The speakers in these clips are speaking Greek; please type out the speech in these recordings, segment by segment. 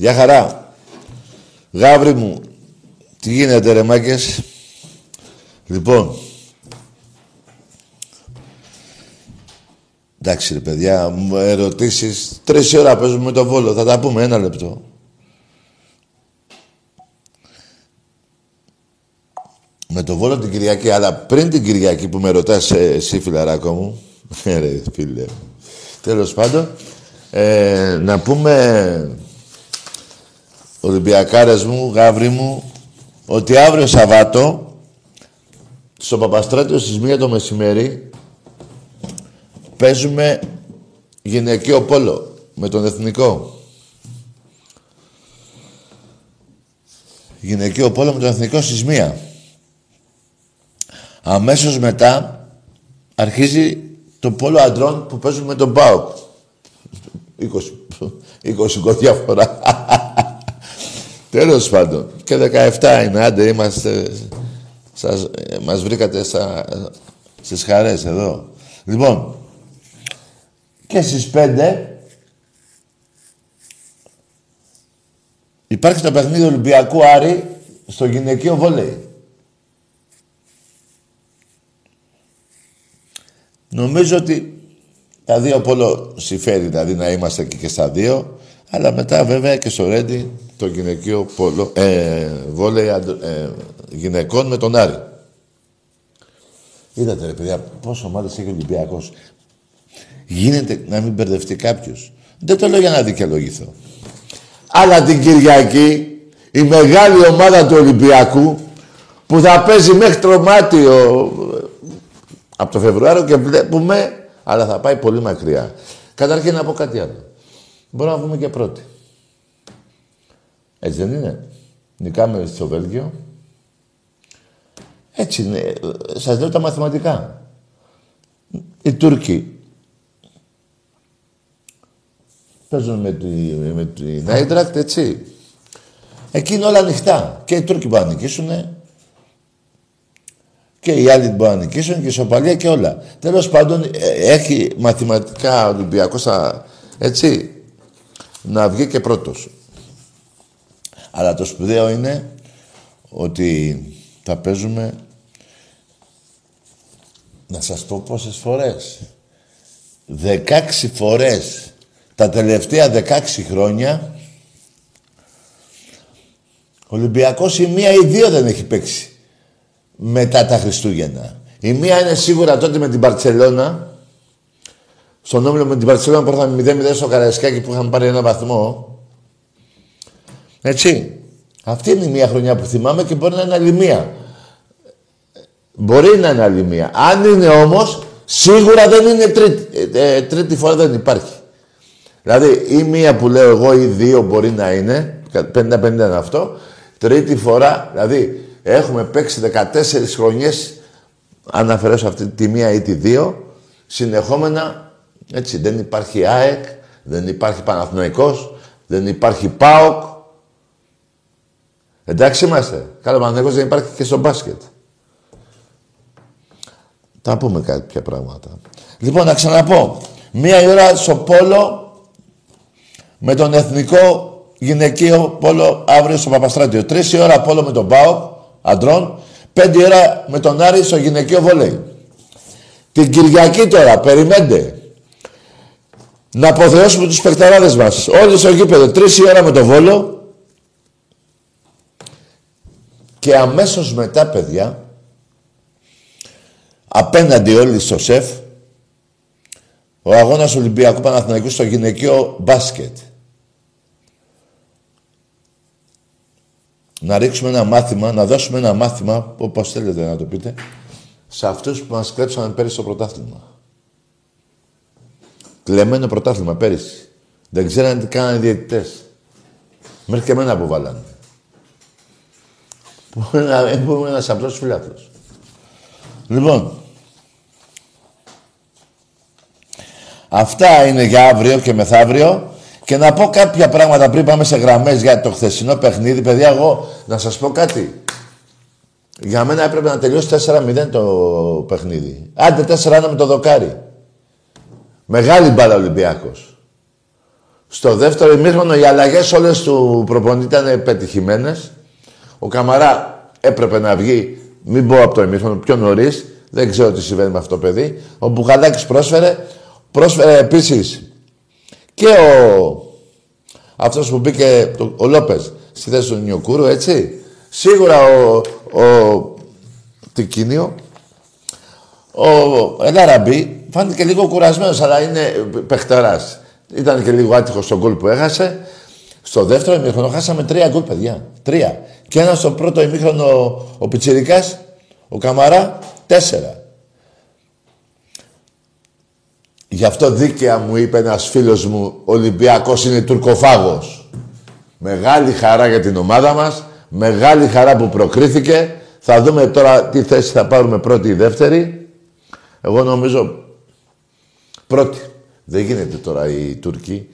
Γεια χαρά. Γάβρι μου, τι γίνεται ρε μάκες; Λοιπόν, εντάξει ρε παιδιά, μου ερωτήσεις. Τρεις ώρα παίζουμε με το Βόλο, θα τα πούμε ένα λεπτό. Με το Βόλο την Κυριακή, αλλά πριν την Κυριακή που με ρωτάς ε, εσύ φιλαράκο μου, ε, ρε φίλε, τέλος πάντων, ε, να πούμε, Ολυμπιακάρες μου, γάβρι μου, ότι αύριο Σαββάτο, στο Παπαστράτιο στις 1 το μεσημέρι, παίζουμε γυναικείο πόλο με τον Εθνικό. Γυναικείο πόλο με τον Εθνικό στις 1. Αμέσως μετά αρχίζει το πόλο αντρών που παίζουμε με τον ΠΑΟΚ. 20, 20 γκολ διαφορά. Τέλος πάντων. Και 17 είναι, άντε είμαστε... Σας, ε, μας βρήκατε στα, στις χαρές εδώ. Λοιπόν, και στις 5 υπάρχει το παιχνίδι Ολυμπιακού Άρη στο γυναικείο βόλεϊ. Νομίζω ότι τα δύο πόλο συμφέρει, δηλαδή να είμαστε εκεί και στα δύο. Αλλά μετά βέβαια και στο Ρέντι το γυναικείο πόλο, ε, βόλεϊ ε, γυναικών με τον Άρη. Είδατε ρε παιδιά πόσο ομάδες έχει ο Ολυμπιακός. Γίνεται να μην μπερδευτεί κάποιος. Δεν το λέω για να δικαιολογηθώ. Αλλά την Κυριακή η μεγάλη ομάδα του Ολυμπιακού που θα παίζει μέχρι το Μάτιο από το Φεβρουάριο και βλέπουμε, αλλά θα πάει πολύ μακριά. Καταρχήν να πω κάτι άλλο. Μπορούμε να πούμε και πρώτη. Έτσι δεν είναι. Νικάμε στο Βέλγιο. Έτσι είναι. Σας λέω τα μαθηματικά. Οι Τούρκοι παίζουν με, τη, με την Άιντρακτ, έτσι. Εκεί είναι όλα ανοιχτά. Και οι Τούρκοι μπορούν να νικήσουν και οι άλλοι μπορούν να νικήσουν και η Σοπαλία και όλα. Τέλος πάντων, ε, έχει μαθηματικά ο Ολυμπιακός, έτσι, να βγει και πρώτος. Αλλά το σπουδαίο είναι ότι θα παίζουμε να σας πω πόσες φορές. 16 φορές τα τελευταία 16 χρόνια ο Ολυμπιακός η μία ή δύο δεν έχει παίξει μετά τα Χριστούγεννα. Η μία είναι σίγουρα τότε με την Παρτσελώνα. Στον όμιλο με την Παρτσελώνα που ήρθαμε 0-0 στο Καραϊσκάκι που είχαμε πάρει ένα βαθμό. Έτσι. Αυτή είναι η μία χρονιά που θυμάμαι και μπορεί να είναι άλλη μία. Μπορεί να είναι άλλη μία. Αν είναι όμως, σίγουρα δεν είναι τρίτη. Ε, ε, τρίτη φορά δεν υπάρχει. Δηλαδή, ή μία που λέω εγώ ή δύο μπορεί να είναι, 50-50 είναι αυτό. Τρίτη φορά, δηλαδή, έχουμε παίξει 14 χρονιές, αν αφαιρέσω αυτή τη μία ή τη δύο, συνεχόμενα, έτσι, δεν υπάρχει ΑΕΚ, δεν υπάρχει Παναθηναϊκός, δεν υπάρχει ΠΑΟΚ. Εντάξει είμαστε. Καλά, Παναθηναϊκός δεν υπάρχει και στο μπάσκετ. Θα πούμε κάποια πράγματα. Λοιπόν, να ξαναπώ. Μία ώρα στο πόλο με τον εθνικό γυναικείο πόλο αύριο στο Παπαστράτιο. Τρεις ώρα πόλο με τον ΠΑΟΚ, αντρών. Πέντε ώρα με τον Άρη στο γυναικείο βολέι. Την Κυριακή τώρα, περιμένετε. Να αποθεώσουμε τους παιχταράδες μας. Όλοι στο γήπεδο. Τρεις η ώρα με τον Βόλο. Και αμέσως μετά, παιδιά, απέναντι όλοι στο ΣΕΦ, ο αγώνας Ολυμπιακού Παναθηναϊκού στο γυναικείο μπάσκετ. Να ρίξουμε ένα μάθημα, να δώσουμε ένα μάθημα, όπως θέλετε να το πείτε, σε αυτούς που μας κλέψαν πέρυσι το πρωτάθλημα. Κλεμμένο πρωτάθλημα πέρυσι. Δεν ξέρανε τι κάνανε οι διαιτητές. Μέχρι και εμένα αποβάλανε. Που ήμουν ένας απλός φιλάθλος. Λοιπόν, αυτά είναι για αύριο και μεθαύριο. Και να πω κάποια πράγματα πριν πάμε σε γραμμές για το χθεσινό παιχνίδι. Παιδιά, εγώ να σας πω κάτι. Για μένα έπρεπε να τελειώσει 4-0 το παιχνίδι. Άντε 4-1 με το δοκάρι. Μεγάλη μπάλα Ολυμπιάκος. Στο δεύτερο ημίχρονο οι αλλαγές όλες του προπονητή ήταν πετυχημένες. Ο Καμαρά έπρεπε να βγει, μην πω από το ημίχρονο, πιο νωρίς. Δεν ξέρω τι συμβαίνει με αυτό το παιδί. Ο Μπουχαλάκης πρόσφερε. Πρόσφερε επίσης και ο... Αυτός που μπήκε, ο Λόπες, στη θέση του Νιοκούρου, έτσι. Σίγουρα ο, ο Τικίνιο, ο Ελαραμπή, φάνηκε λίγο κουρασμένος, αλλά είναι παιχτεράς. Ήταν και λίγο άτυχος στον γκολ που έχασε. Στο δεύτερο ημίχρονο χάσαμε τρία γκολ, παιδιά. Τρία. Και ένας στο πρώτο ημίχρονο ο Πιτσιρικάς, ο Καμαρά, τέσσερα. Γι' αυτό δίκαια μου είπε ένας φίλος μου, ο Ολυμπιακός είναι τουρκοφάγος. Μεγάλη χαρά για την ομάδα μας, μεγάλη χαρά που προκρίθηκε. Θα δούμε τώρα τι θέση θα πάρουμε πρώτη ή δεύτερη. Εγώ νομίζω πρώτη. Δεν γίνεται τώρα οι Τούρκοι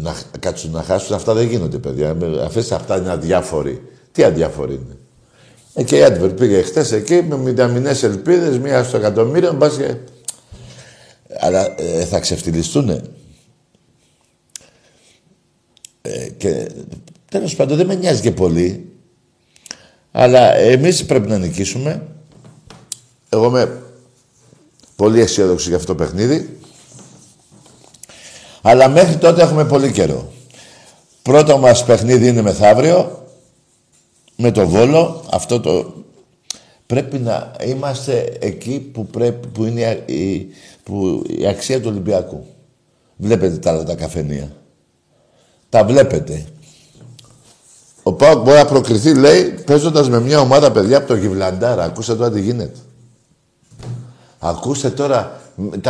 να κάτσουν να χάσουν. Αυτά δεν γίνονται, παιδιά. Αφήστε αυτά είναι αδιάφοροι. Τι αδιάφοροι είναι. Ε, και η Άντβερ πήγε χθες εκεί με μηδαμινές ελπίδες, μία στο εκατομμύριο. Μπας και... Αλλά ε, θα ξεφτυλιστούνε. Ε, και τέλος πάντων δεν με νοιάζει και πολύ. Αλλά εμείς πρέπει να νικήσουμε. Εγώ είμαι πολύ αισιόδοξη για αυτό το παιχνίδι. Αλλά μέχρι τότε έχουμε πολύ καιρό. Πρώτο μας παιχνίδι είναι μεθαύριο. Με το Βόλο. Αυτό το... Πρέπει να είμαστε εκεί που, πρέπει, που είναι η, που, η αξία του Ολυμπιακού. Βλέπετε τα άλλα τα καφενεία. Τα βλέπετε. Ο Πάοκ μπορεί να προκριθεί, λέει, παίζοντας με μια ομάδα παιδιά από το Γιβλαντάρα. Ακούστε τώρα τι γίνεται. Ακούστε τώρα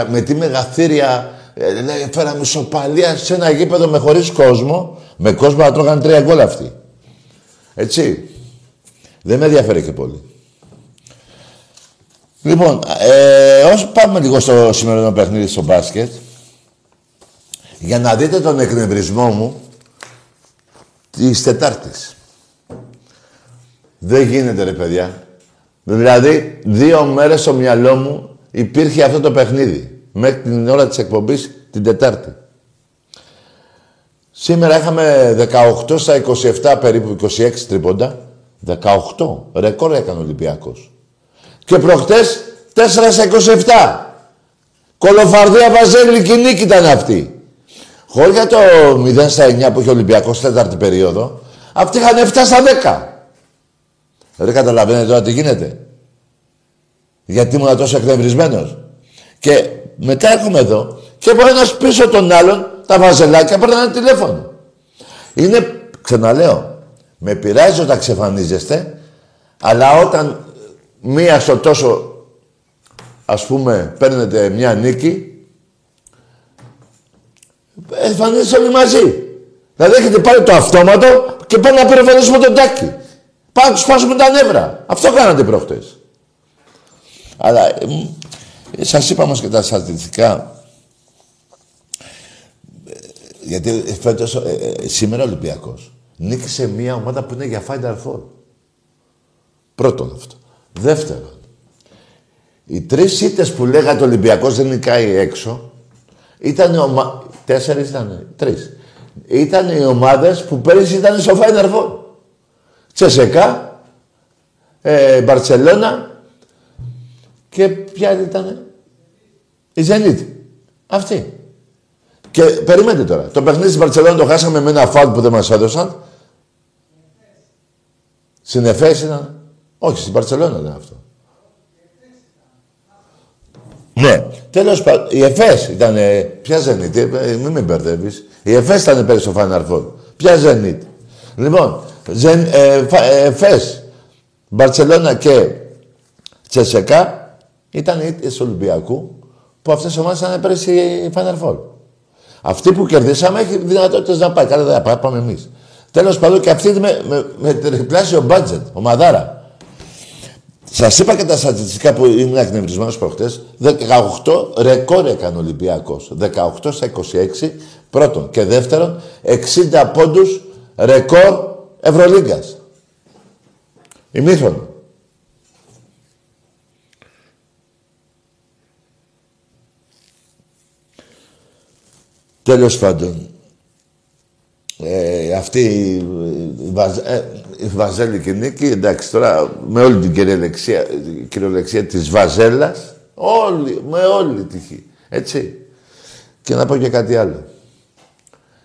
με τι μεγαθύρια ε, λέει, φέραμε σοπαλία σε ένα γήπεδο με χωρίς κόσμο. Με κόσμο να τρώγανε τρία γκολ αυτοί. Έτσι. Δεν με ενδιαφέρει και πολύ. Λοιπόν, ε, όσο πάμε λίγο στο σημερινό παιχνίδι στο μπάσκετ, για να δείτε τον εκνευρισμό μου της Τετάρτης. Δεν γίνεται ρε παιδιά. Δηλαδή, δύο μέρες στο μυαλό μου υπήρχε αυτό το παιχνίδι μέχρι την ώρα της εκπομπής την Τετάρτη. Σήμερα είχαμε 18 στα 27 περίπου, 26 τρίποντα. 18. Ρεκόρ έκανε ο Ολυμπιακός. Και προχτές 4 στα 27. Κολοφαρδία Βαζέλη νίκη ήταν αυτή. Χωρίς για το 0 στα 9 που είχε ο Ολυμπιακός τέταρτη περίοδο, αυτοί είχαν 7 στα 10. Δεν καταλαβαίνετε τώρα τι γίνεται. Γιατί ήμουν τόσο εκνευρισμένος. Και μετά έρχομαι εδώ και από ένα πίσω τον άλλον τα βαζελάκια παίρνουν τηλέφωνο. Είναι, ξαναλέω, με πειράζει όταν ξεφανίζεστε, αλλά όταν μία στο τόσο, ας πούμε, παίρνετε μια νίκη, εμφανίζεστε όλοι μαζί. Δηλαδή έχετε πάρει το αυτόματο και πάνε να πυροφανίσουμε τον τάκι. Πάμε να του σπάσουμε τα νεύρα. Αυτό κάνατε προχτές. Αλλά ε, σας είπα όμως και τα στατιστικά. Γιατί φέτος, ε, ε, σήμερα ο Ολυμπιακός νίκησε μια ομάδα που είναι για Final Four. Πρώτον αυτό. Δεύτερον, οι τρεις ήττες που λέγατε ο Ολυμπιακός δεν νικάει έξω, ήταν ομα... Τέσσερις ήταν, τρεις. Ήταν οι ομάδες που πέρυσι ήταν στο Final Four. Τσεσεκά, ε, Μπαρτσελώνα και ποια ήταν. Η Zenit. Αυτή. Και περιμένετε τώρα. Το παιχνίδι της Μπαρτσελώνα το χάσαμε με ένα φάουλ που δεν μας έδωσαν. Στην Εφές ήταν. Όχι, στην Μπαρτσελώνα ήταν αυτό. Ναι. Τέλος πάντων, η ΕΦΕΣ ήταν. Ποια Zenit, ε, μην με μπερδεύεις. Η ΕΦΕΣ ήταν πέρυσι στο Final Four. Ποια Zenit; Λοιπόν, Ζεν, ε, ΕΦΕΣ, Μπαρσελόνα και Τσεσεκά ήταν οι του Ολυμπιακού που αυτές οι ομάδες ήταν πέρυσι η Final Four. Αυτή που κερδίσαμε έχει δυνατότητες να πάει. Καλά δεν θα πάμε εμείς. Τέλος πάντων και αυτή με, με, με τριπλάσιο μπάτζετ, ο Μαδάρα. Σας είπα και τα στατιστικά που ήμουν εκνευρισμένος προχτές. 18 ρεκόρ έκανε ο Ολυμπιακός. 18 στα 26. Πρώτον. Και δεύτερον, 60 πόντους ρεκόρ Ευρωλίγκας. Ημίχρονο. Τέλος πάντων, ε, αυτή η, βαζ, ε, η βαζέλικη νίκη, εντάξει τώρα με όλη την κυριολεξία, κυριολεξία της βαζέλας, όλη, με όλη τυχή, έτσι. Και να πω και κάτι άλλο.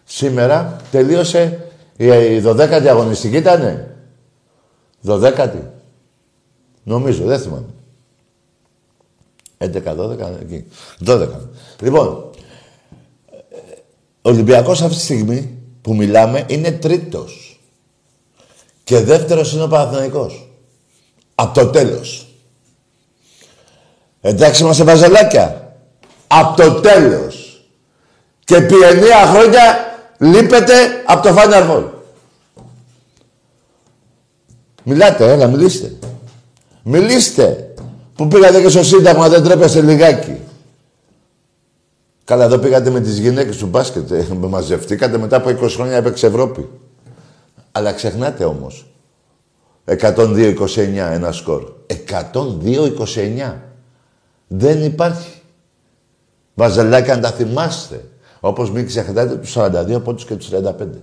Σήμερα τελείωσε η, η 12η αγωνιστική ήτανε. 12η. Νομίζω, δεν θυμάμαι. 11-12, εκεί. 12. Λοιπόν, ο Ολυμπιακός αυτή τη στιγμή που μιλάμε είναι τρίτος. Και δεύτερος είναι ο Παναθηναϊκός. Από το τέλος. Εντάξει είμαστε βαζελάκια. Από το τέλος. Και επί εννέα χρόνια λείπετε από το Final Four. Μιλάτε, έλα, μιλήστε. Μιλήστε. Που πήγατε και στο Σύνταγμα, δεν τρέπεστε λιγάκι. Καλά, εδώ πήγατε με τις γυναίκες του μπάσκετ, ε, μαζευτήκατε, μετά από 20 χρόνια έπαιξε Ευρώπη. Αλλά ξεχνάτε όμως. 102-29 ένα σκορ. 102-29. Δεν υπάρχει. Βαζελάκι αν τα θυμάστε. Όπως μην ξεχνάτε τους 42 πόντους και τους 35.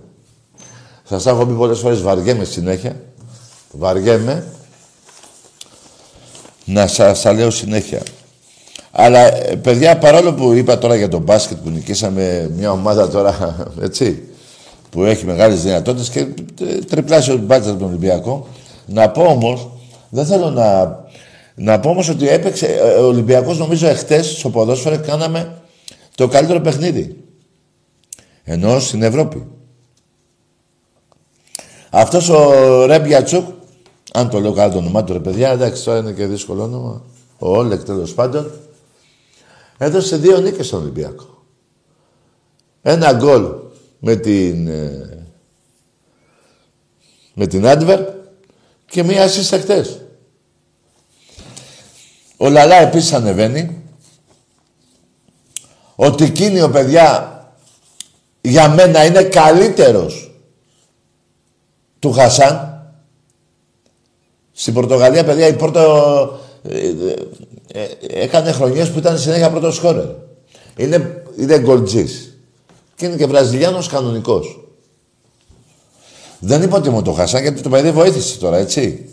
Σας τα έχω πει πολλές φορές, βαριέμαι συνέχεια. Βαριέμαι. Να σας τα λέω συνέχεια. Αλλά ε, παιδιά, παρόλο που είπα τώρα για τον μπάσκετ που νικήσαμε μια ομάδα τώρα, έτσι, που έχει μεγάλες δυνατότητες και ε, τριπλάσιο μπάτζα τον Ολυμπιακό, να πω όμως, δεν θέλω να... Να πω όμως ότι έπαιξε, ε, ο Ολυμπιακός νομίζω εχθές στο ποδόσφαιρο κάναμε το καλύτερο παιχνίδι. Ενώ στην Ευρώπη. Αυτός ο Ρέμπιατσουκ, αν το λέω καλά το όνομά του ρε παιδιά, εντάξει τώρα είναι και δύσκολο όνομα, ο Όλεκ τέλος πάντων, έδωσε δύο νίκες στον Ολυμπιακό. Ένα γκολ με την, ε, με την Άντβερ και μία assist χτες. Ο Λαλά επίσης ανεβαίνει. Ο Τικίνιο, παιδιά, για μένα είναι καλύτερος του Χασάν. Στην Πορτογαλία, παιδιά, η Πόρτο ε, ε, ε, έκανε χρονιές που ήταν συνέχεια πρώτος σκόρερ. Είναι, είναι γκολτζής. Και είναι και Βραζιλιάνος κανονικός. Δεν είπα ότι μου το χάσα γιατί το παιδί βοήθησε τώρα, έτσι.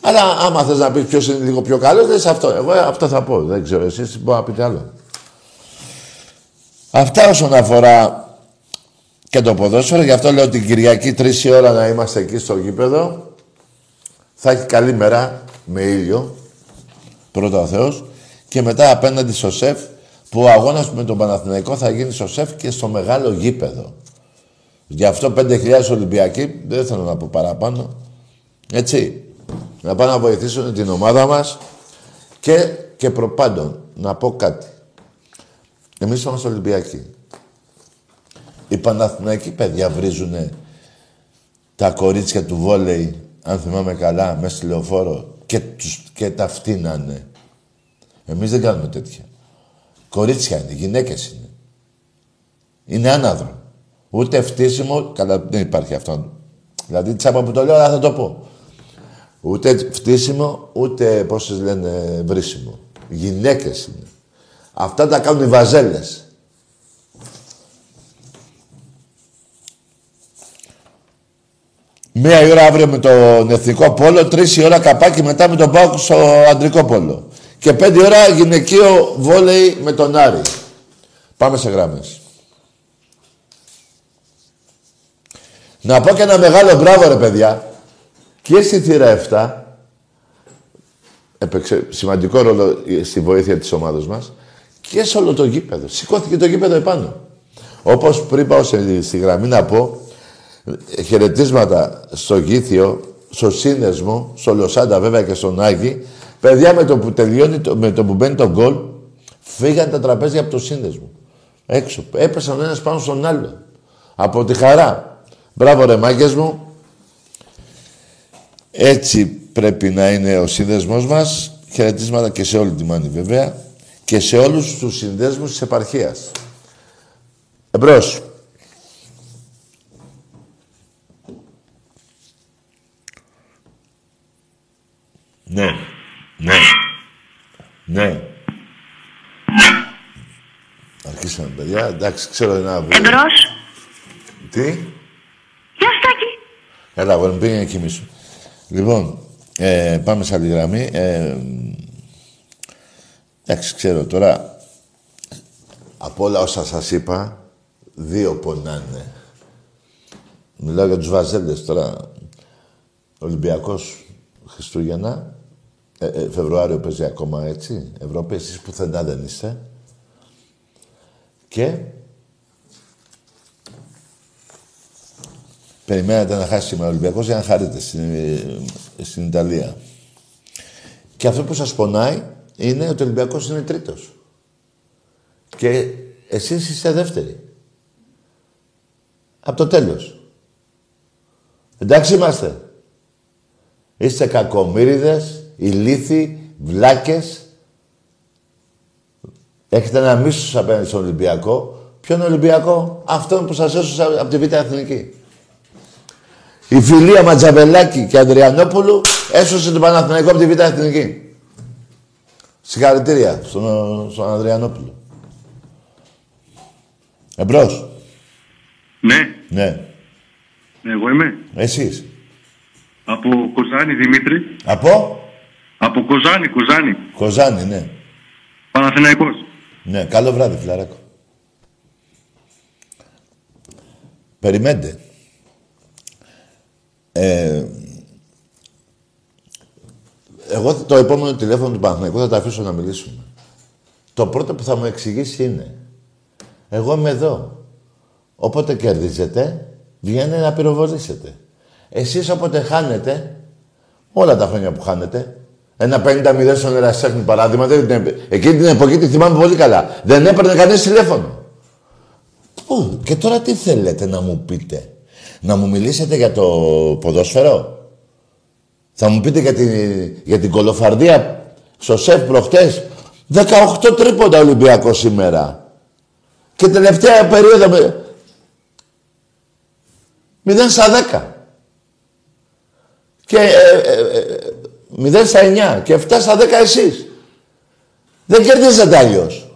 Αλλά άμα θες να πεις ποιος είναι λίγο πιο καλός, δεν αυτό. Εγώ αυτό θα πω. Δεν ξέρω, εσείς μπορεί να πείτε άλλο. Αυτά όσον αφορά και το ποδόσφαιρο. Γι' αυτό λέω την Κυριακή τρεις η ώρα να είμαστε εκεί στο γήπεδο. Θα έχει καλή μέρα με ήλιο πρώτα ο Θεός, και μετά απέναντι στο ΣΕΦ, που ο αγώνας με τον Παναθηναϊκό θα γίνει στο ΣΕΦ και στο μεγάλο γήπεδο. Γι' αυτό 5.000 Ολυμπιακοί, δεν θέλω να πω παραπάνω, έτσι, να πάνε να βοηθήσουν την ομάδα μας και, και προπάντων, να πω κάτι. Εμείς είμαστε Ολυμπιακοί. Οι Παναθηναϊκοί παιδιά βρίζουνε τα κορίτσια του βόλεϊ, αν θυμάμαι καλά, μέσα στη λεωφόρο και, τους, και τα φτύνανε. Εμείς δεν κάνουμε τέτοια. Κορίτσια είναι, γυναίκες είναι. Είναι άναδρο. Ούτε φτύσιμο, καλά δεν υπάρχει αυτό. Δηλαδή τσάπα που το λέω, αλλά θα το πω. Ούτε φτύσιμο, ούτε πώς λένε βρίσιμο. Γυναίκες είναι. Αυτά τα κάνουν οι βαζέλες. Μία ώρα αύριο με τον εθνικό πόλο, τρεις η ώρα καπάκι μετά με τον Πάοκ στο αντρικό πόλο. Και πέντε ώρα γυναικείο βόλεϊ με τον Άρη. Πάμε σε γράμμες. Να πω και ένα μεγάλο μπράβο ρε παιδιά. Και στη θύρα 7 έπαιξε σημαντικό ρόλο στη βοήθεια της ομάδας μας και σε όλο το γήπεδο. Σηκώθηκε το γήπεδο επάνω. Όπως πριν πάω στη γραμμή να πω, χαιρετίσματα στο Γήθιο, στο Σύνδεσμο, στο Λοσάντα βέβαια και στον Άγη, παιδιά με το που τελειώνει, με το που μπαίνει το γκολ, φύγαν τα τραπέζια από το Σύνδεσμο. Έξω. Έπεσαν ο ένας πάνω στον άλλο. Από τη χαρά. Μπράβο ρε μάγκες μου. Έτσι πρέπει να είναι ο σύνδεσμός μας. Χαιρετίσματα και σε όλη τη μάνη βέβαια. Και σε όλους τους συνδέσμους της επαρχίας. Εμπρός. Ναι. Ναι. Ναι. Αρχίσαμε, παιδιά. Εντάξει, ξέρω ένα βγει. Εμπρός. Τι; Γεια Στάκη. Έλα, εγώ μην πήγαινε κοιμήσου. Λοιπόν, ε, πάμε σε άλλη γραμμή. Ε, εντάξει, ξέρω τώρα, από όλα όσα σας είπα, δύο πονάνε. Μιλάω για τους Βαζέλες τώρα. Ολυμπιακός Χριστούγεννα, ε, ε, Φεβρουάριο παίζει ακόμα έτσι. Ευρώπη, εσείς πουθενά δεν είστε. Και περιμένατε να χάσει σήμερα ο Ολυμπιακός για να χαρείτε στην, στην Ιταλία. Και αυτό που σας πονάει είναι ότι ο Ολυμπιακός είναι τρίτος. Και εσείς είστε δεύτεροι. Από το τέλος. Εντάξει είμαστε. Είστε κακομύριδες, ηλίθιοι, βλάκες. Έχετε ένα μίσος απέναντι στον Ολυμπιακό. Ποιον Ολυμπιακό; Αυτόν που σας έσωσε από τη Β' Εθνική. Η φιλία Ματζαβελάκη και Ανδριανόπουλου έσωσε τον Παναθηναϊκό από τη Β' Εθνική. Συγχαρητήρια στον, στον Ανδριανόπουλο. Εμπρός. Ναι. Ναι. Εγώ είμαι. Εσείς. Από Κοζάνη, Δημήτρη. Από; Από Κοζάνη, Κοζάνη. Κοζάνη, ναι. Παναθηναϊκός. Ναι, καλό βράδυ, φιλαράκο. Περιμένετε. Ε, εγώ το επόμενο τηλέφωνο του Παναθηναϊκού θα τα αφήσω να μιλήσουμε. Το πρώτο που θα μου εξηγήσει είναι εγώ είμαι εδώ. Όποτε κερδίζετε, βγαίνει να πυροβολήσετε. Εσείς όποτε χάνετε, όλα τα χρόνια που χάνετε, ένα 50-0 στον Ερασέχνη παράδειγμα, δεν, εκείνη την εποχή τη θυμάμαι πολύ καλά. Δεν έπαιρνε κανείς τηλέφωνο. Ού, και τώρα τι θέλετε να μου πείτε; Να μου μιλήσετε για το ποδόσφαιρο; Θα μου πείτε για την, για την κολοφαρδία στο ΣΕΦ προχτές; 18 τρίποντα Ολυμπιακός σήμερα. Και τελευταία περίοδο με... 0 στα 10. Και ε, ε, 0 στα 9 και 7 στα 10 εσείς. Δεν κερδίζετε αλλιώς.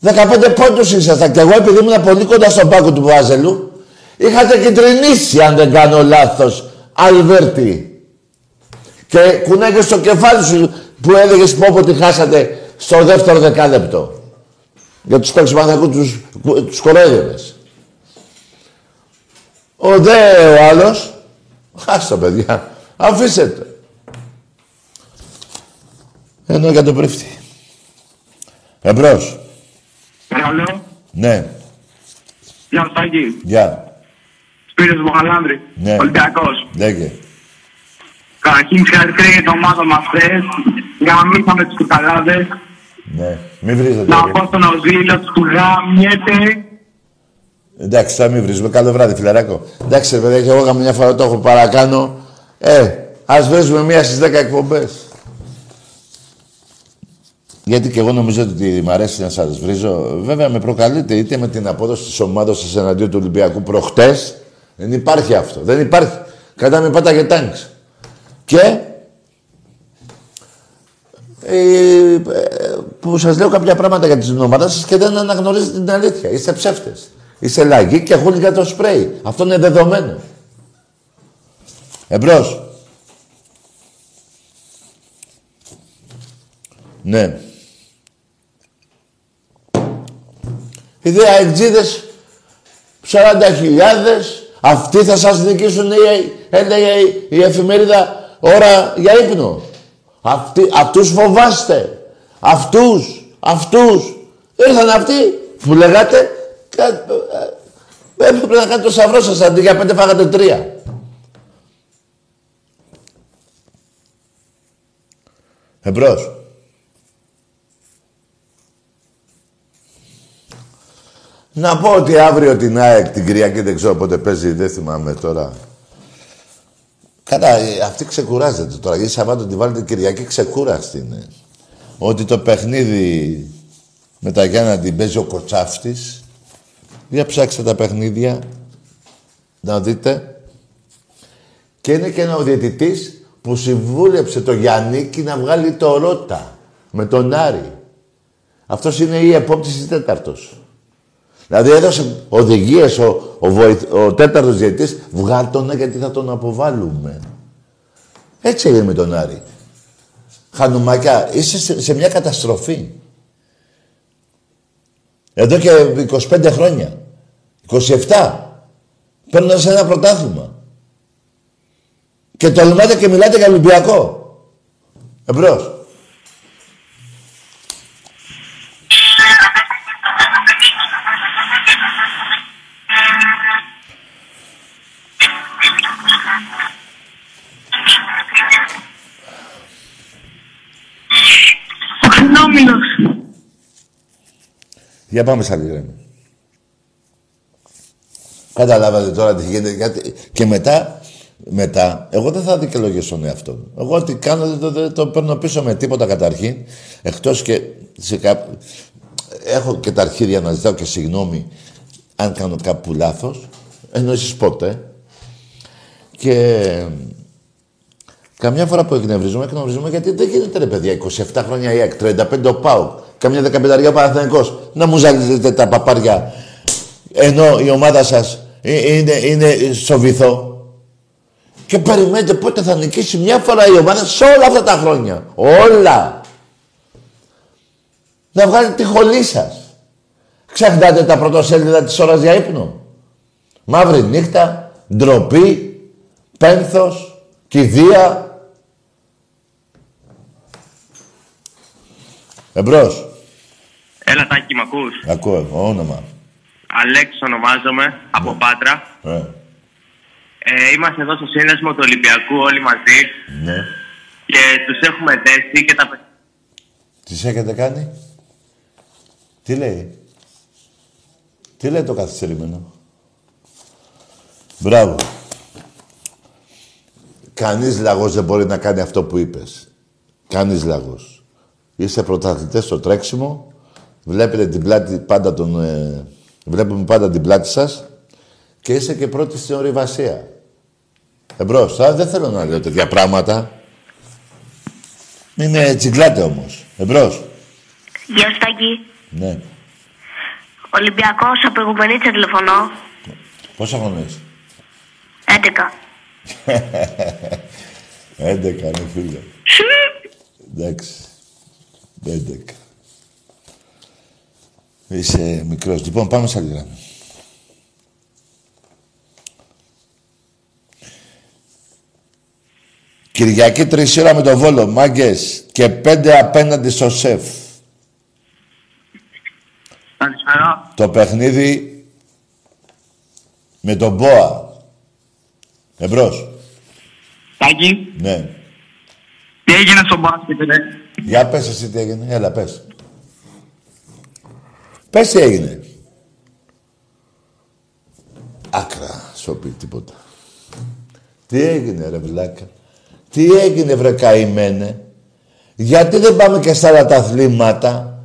15 πόντους ήσασταν και εγώ επειδή ήμουν πολύ κοντά στον πάκο του Βάζελου είχατε κεντρινήσει αν δεν κάνω λάθος Αλβέρτη. Και κουνάγες στο κεφάλι σου που έλεγες πω ότι χάσατε στο δεύτερο δεκάλεπτο. Για τους παίξους Παναγικού τους, τους κορέδευες. Ο δε ο άλλος, χάστε παιδιά, αφήστε το. Ενώ για τον πρίφτη. Εμπρός. Παρακαλώ. Ναι. Γεια Στάκη. Γεια. Σπύρος Μοχαλάνδρη. Ναι. Ολυμπιακός. Λέγε. Καταρχήν συγχαρητήρια για την ομάδα μας χθες. Γαμίσαμε τους κουταλάδες. Ναι. Μη βρίζετε. Να πω στον Οζήλο του γαμιέται. Εντάξει, θα μην βρίζουμε. Καλό βράδυ, φιλαράκο. Εντάξει, ρε παιδιά, και εγώ είχα μια φορά το έχω παρακάνω. Ε, ας βρίζουμε μία στις 10 εκπομπές. Γιατί και εγώ νομίζω ότι μ' αρέσει να σας βρίζω. Βέβαια με προκαλείτε είτε με την απόδοση της ομάδας σας εναντίον του Ολυμπιακού προχτές. Δεν υπάρχει αυτό. Δεν υπάρχει. Κατά με πάταγε τάγκς. Και ε, που σας λέω κάποια πράγματα για την ομάδα σας και δεν αναγνωρίζετε την αλήθεια. Είστε ψεύτες. Είστε λαγοί και για το σπρέι. Αυτό είναι δεδομένο. Εμπρός. Ναι. Οι δύο αεκτζίδες 40 χιλιάδες αυτοί θα σας νικήσουν έλεγε η εφημερίδα ώρα για ύπνο. Αυτοί, αυτούς φοβάστε. Αυτούς, αυτούς. Ήρθαν αυτοί που λέγατε έπρεπε να κάνετε το σαυρό σας αντί για πέντε φάγατε τρία. Εμπρός. Να πω ότι αύριο την ΑΕΚ την Κυριακή δεν ξέρω πότε παίζει, δεν θυμάμαι τώρα. Κατά, αυτή ξεκουράζεται τώρα. Γιατί Σαββάτο τη βάλετε Κυριακή ξεκούραστη είναι. Ότι το παιχνίδι με τα Γιάννα την παίζει ο Κοτσάφτης. Για ψάξτε τα παιχνίδια. Να δείτε. Και είναι και ένα ο διαιτητής που συμβούλεψε το Γιάννικη να βγάλει το Ρώτα με τον Άρη. Αυτός είναι η επόπτης τέταρτος. Δηλαδή έδωσε οδηγίες ο, ο, βοηθ, ο τέταρτος διαιτητής, βγάλ γιατί θα τον αποβάλουμε. Έτσι έγινε με τον Άρη. Χανουμακιά, είσαι σε, μια καταστροφή. Εδώ και 25 χρόνια. 27. Παίρνοντας ένα πρωτάθλημα. Και τολμάτε και μιλάτε για Ολυμπιακό. Εμπρός. Για πάμε σαν γράμμα. Καταλάβατε τώρα τι γίνεται. Γιατί... Και μετά, μετά, εγώ δεν θα δικαιολογήσω τον εαυτό μου. Εγώ ό,τι κάνω δεν το, δεν το παίρνω πίσω με τίποτα καταρχήν. Εκτός και σε κά... Έχω και τα αρχίδια να ζητάω και συγγνώμη αν κάνω κάπου λάθος. Ενώ εσείς πότε. Και καμιά φορά που εκνευρίζουμε, εκνευρίζουμε γιατί δεν γίνεται ρε παιδιά. 27 χρόνια η ΑΕΚ, 35 ο ΠΑΟΚ, καμιά δεκαπενταριά Παναθηναϊκός. Να μου ζαλίζετε τα παπάρια ενώ η ομάδα σας είναι, είναι στο βυθό. Και περιμένετε πότε θα νικήσει μια φορά η ομάδα σε όλα αυτά τα χρόνια. Όλα. Να βγάλετε τη χολή σας. Ξεχνάτε τα πρωτοσέλιδα της ώρας για ύπνο. Μαύρη νύχτα, ντροπή, πένθος, κηδεία. Εμπρός. Έλα Τάκη, μ' ακούς; Ακούω, όνομα. Αλέξ ονομάζομαι, από ναι. Πάτρα. Ε. Ε, είμαστε εδώ στο σύνδεσμο του Ολυμπιακού όλοι μαζί. Ναι. Και τους έχουμε δέσει και τα... Τις έχετε κάνει; Τι λέει; Τι λέει το καθυστερημένο; Μπράβο. Κανείς λαγός δεν μπορεί να κάνει αυτό που είπες. Κανείς λαγός. Είστε πρωταθλητές στο τρέξιμο. Βλέπετε την πλάτη πάντα τον... Ε, βλέπουμε πάντα την πλάτη σας. Και είσαι και πρώτη στην ορειβασία. Εμπρός. Τώρα δεν θέλω να λέω τέτοια πράγματα. Είναι τσιγκλάτε όμως. Εμπρός. Γεια σου Τάκη. Ναι. Ολυμπιακός από Εγουμενίτσα τηλεφωνώ. Πόσα χρόνια είσαι. 11. 11 ναι φίλε. Εντάξει. 11. Είσαι μικρός. Λοιπόν, πάμε σε άλλη γραμμή. Κυριακή τρεις ώρα με το Βόλο, μάγκες. Και πέντε απέναντι στο σεφ. Καλησπέρα. Το παιχνίδι με τον Μπόα. Εμπρός. Τάκη, Ναι. τι έγινε στο μπάσκετ, ρε; Για πες εσύ τι έγινε. Έλα, πες. Πες τι έγινε. Άκρα, σοπή, τίποτα. Τι έγινε ρε βλάκα. Τι έγινε βρε καημένε. Γιατί δεν πάμε και στα άλλα τα αθλήματα.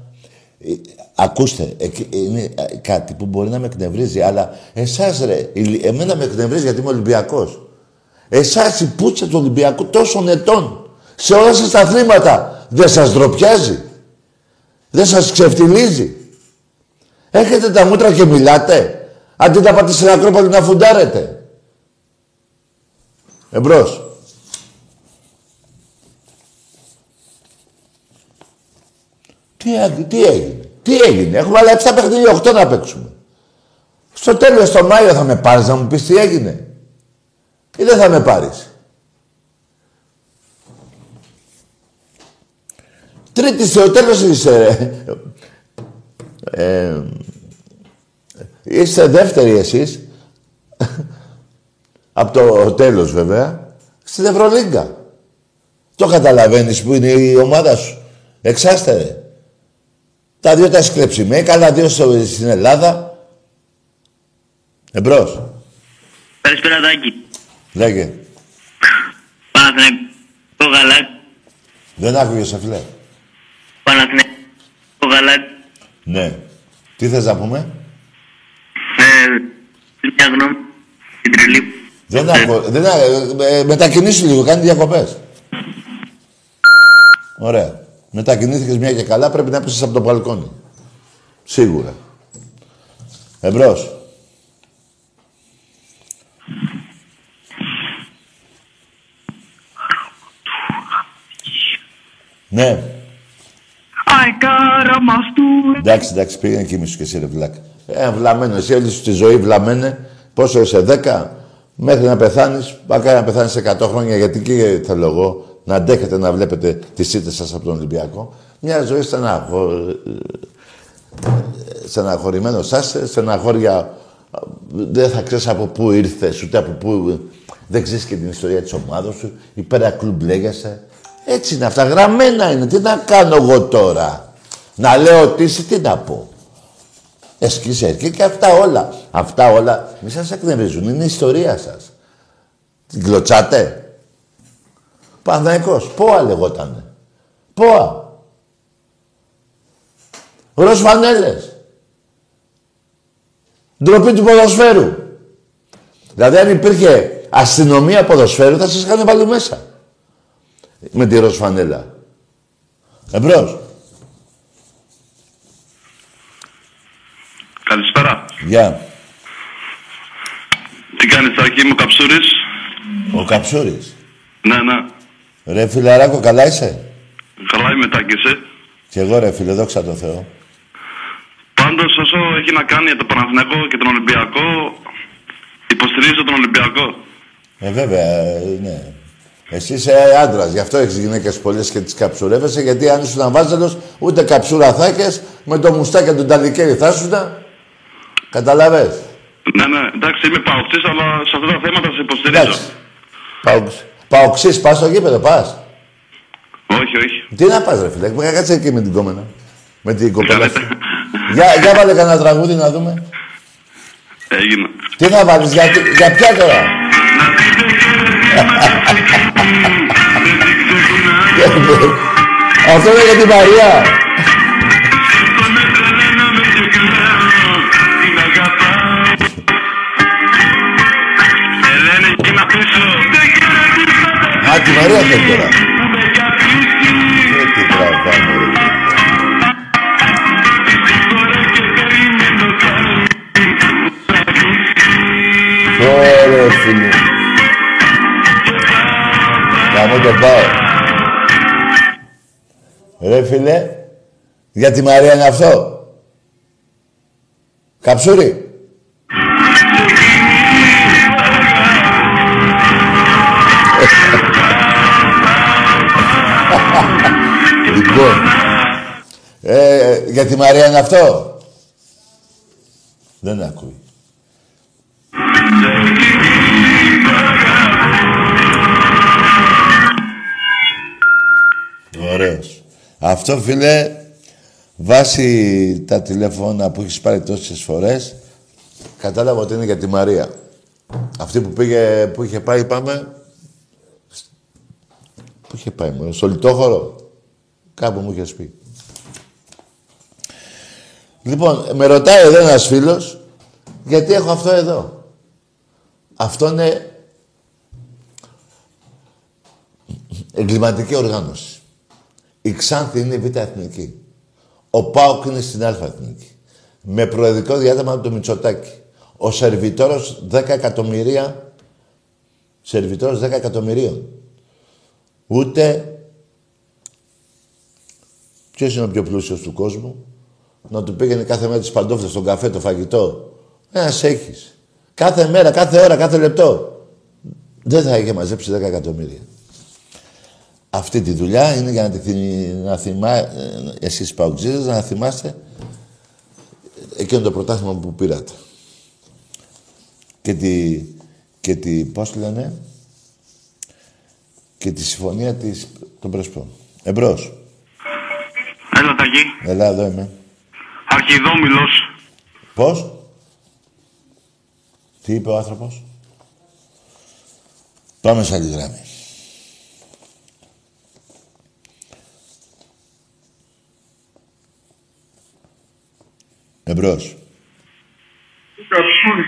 Ε, ακούστε, είναι ε, κάτι που μπορεί να με εκνευρίζει, αλλά εσάς ρε, εμένα με εκνευρίζει γιατί είμαι Ολυμπιακός. Εσάς η πουτσα του Ολυμπιακού τόσων ετών, σε όλα σας τα αθλήματα, δεν σας ντροπιάζει. Δεν σας ξεφτιλίζει. Έχετε τα μούτρα και μιλάτε. Αντί να πάτε στην Ακρόπολη να φουντάρετε. Εμπρός. Τι, τι έγινε. Τι έγινε. Έχουμε άλλα 7 παιχνίδια, 8 να παίξουμε. Στο τέλος, το Μάιο θα με πάρεις να μου πεις τι έγινε. Ή δεν θα με πάρεις. Τρίτη στο τέλος είσαι, ρε. Ε, είστε δεύτεροι εσείς. Από το τέλος βέβαια. Στην Ευρωλίγκα. Το καταλαβαίνεις που είναι η ομάδα σου. Εξάστερε. Τα δύο τα σκλεψιμέ, καλά δύο στην Ελλάδα. Εμπρός. Καλησπέρα Τάκη. Λέγε. το γαλάκι. Δεν άκουγες, φίλε. το γαλάκι. Ναι. Τι θες να πούμε; Ε, μια γνώμη. Την τρελή. Δεν άκου... Δεν, ε, μετακινήσου λίγο, κάνει διακοπές. Ωραία. Μετακινήθηκες μια και καλά, πρέπει να πέσεις από το μπαλκόνι. Σίγουρα. Εμπρός. Ναι. Εντάξει, εντάξει, πήγαινε και και εσύ ρε βλάκα. Ε, βλαμμένο, εσύ όλη σου τη ζωή βλαμένε. Πόσο είσαι, δέκα, μέχρι να πεθάνεις, πάει να πεθάνεις σε 100 χρόνια, γιατί και θέλω εγώ να αντέχετε να βλέπετε τις ήττες σας από τον Ολυμπιακό. Μια ζωή στεναχω... στεναχωρημένο σας, στεναχώρια δεν θα ξέρεις από πού ήρθες, ούτε από πού δεν ξέρεις και την ιστορία της ομάδας σου, υπέρα κλουμπ λέγεσαι. Έτσι είναι αυτά, γραμμένα είναι. Τι να κάνω εγώ τώρα; Να λέω ότι είσαι, τι να πω; Εσκίσε και, και αυτά όλα. Αυτά όλα μη σας εκνευρίζουν. Είναι η ιστορία σας. Την κλωτσάτε; Πανδαϊκός. Πόα λεγότανε. Πόα. Ροζ φανέλες. Ντροπή του ποδοσφαίρου. Δηλαδή αν υπήρχε αστυνομία ποδοσφαίρου θα σας είχαν βάλει μέσα. Με τη ροζ φανέλα. Εμπρός. Καλησπέρα. Γεια. Τι κάνεις, Τάκη, είμαι ο Καψούρης. Ο Καψούρης. Ναι, ναι. Ρε φιλαράκο, καλά είσαι; Καλά είμαι, Τάκης, εσύ. Κι εγώ ρε φίλε, δόξα τω Θεώ. Πάντως, όσο έχει να κάνει για το Παναθηναϊκό και τον Ολυμπιακό, υποστηρίζω τον Ολυμπιακό. Ε, βέβαια, ε, ναι. Εσύ είσαι άντρας, γι' αυτό έχεις γυναίκες πολλές και τις καψουρεύεσαι. Γιατί αν ήσουν βάζελο, ούτε καψούρα θα έχεις, με το μουστάκι του Ταλικέρι θα ήσουν. Καταλαβέ. Ναι, ναι, εντάξει, είμαι παοξής, αλλά σε αυτά τα θέματα σε υποστηρίζω. Παοξής, πας στο γήπεδο, πας. Όχι, όχι. Τι να πας, ρε φίλε, κάτσε εκεί με την κόμενα. Με την κοπέλα σου. για, για βάλε κανένα τραγούδι να δούμε. Έγινε. Τι θα βάλεις, για, για ποια τώρα; Αυτό είναι για την Μαρία. Α, τη Μαρία θέλει τώρα. Ε, τι τραβάμε, ρε. Ωραία, φίλε. Καμώ το πάω. Ρε φίλε, για τη Μαρία είναι αυτό. Καψούρι. λοιπόν, ε, για τη Μαρία είναι αυτό. Δεν ακούει. Ωραίος. Αυτό, φίλε, βάσει τα τηλέφωνα που έχεις πάρει τόσες φορές, Κατάλαβα ότι είναι για τη Μαρία. Αυτή που πήγε, που είχε πάει, πάμε... Πού είχε πάει, μόνο, στο λιτόχωρο. Κάπου μου είχες πει. Λοιπόν, με ρωτάει εδώ ένας φίλος, γιατί έχω αυτό εδώ; Αυτό είναι εγκληματική οργάνωση. Η Ξάνθη είναι η Β' Εθνική. Ο ΠΑΟΚ είναι στην Α' Εθνική. Με προεδρικό διάταμα από το Μητσοτάκη. Ο σερβιτόρος 10 εκατομμυρία... Σερβιτόρος 10 εκατομμυρίων. Ούτε... Ποιος είναι ο πιο πλούσιος του κόσμου; Να του πήγαινε κάθε μέρα τις παντόφλες, τον καφέ, το φαγητό. Ένας έχεις. Κάθε μέρα, κάθε ώρα, κάθε λεπτό. Δεν θα είχε μαζέψει 10 εκατομμύρια. Αυτή τη δουλειά είναι για να, τη, να θυμά, εσείς παουτζίδες, να θυμάστε εκείνο το πρωτάθλημα που πήρατε. Και τη, και τη, πώς λένε, και τη συμφωνία της, των Πρεσπών. Εμπρός. Έλα, Ταγί. Έλα, εδώ είμαι. Αρχιδόμηλος. Πώς; Τι είπε ο άνθρωπος; Πάμε σε άλλη γράμμη. Εμπρός. Καψούρη.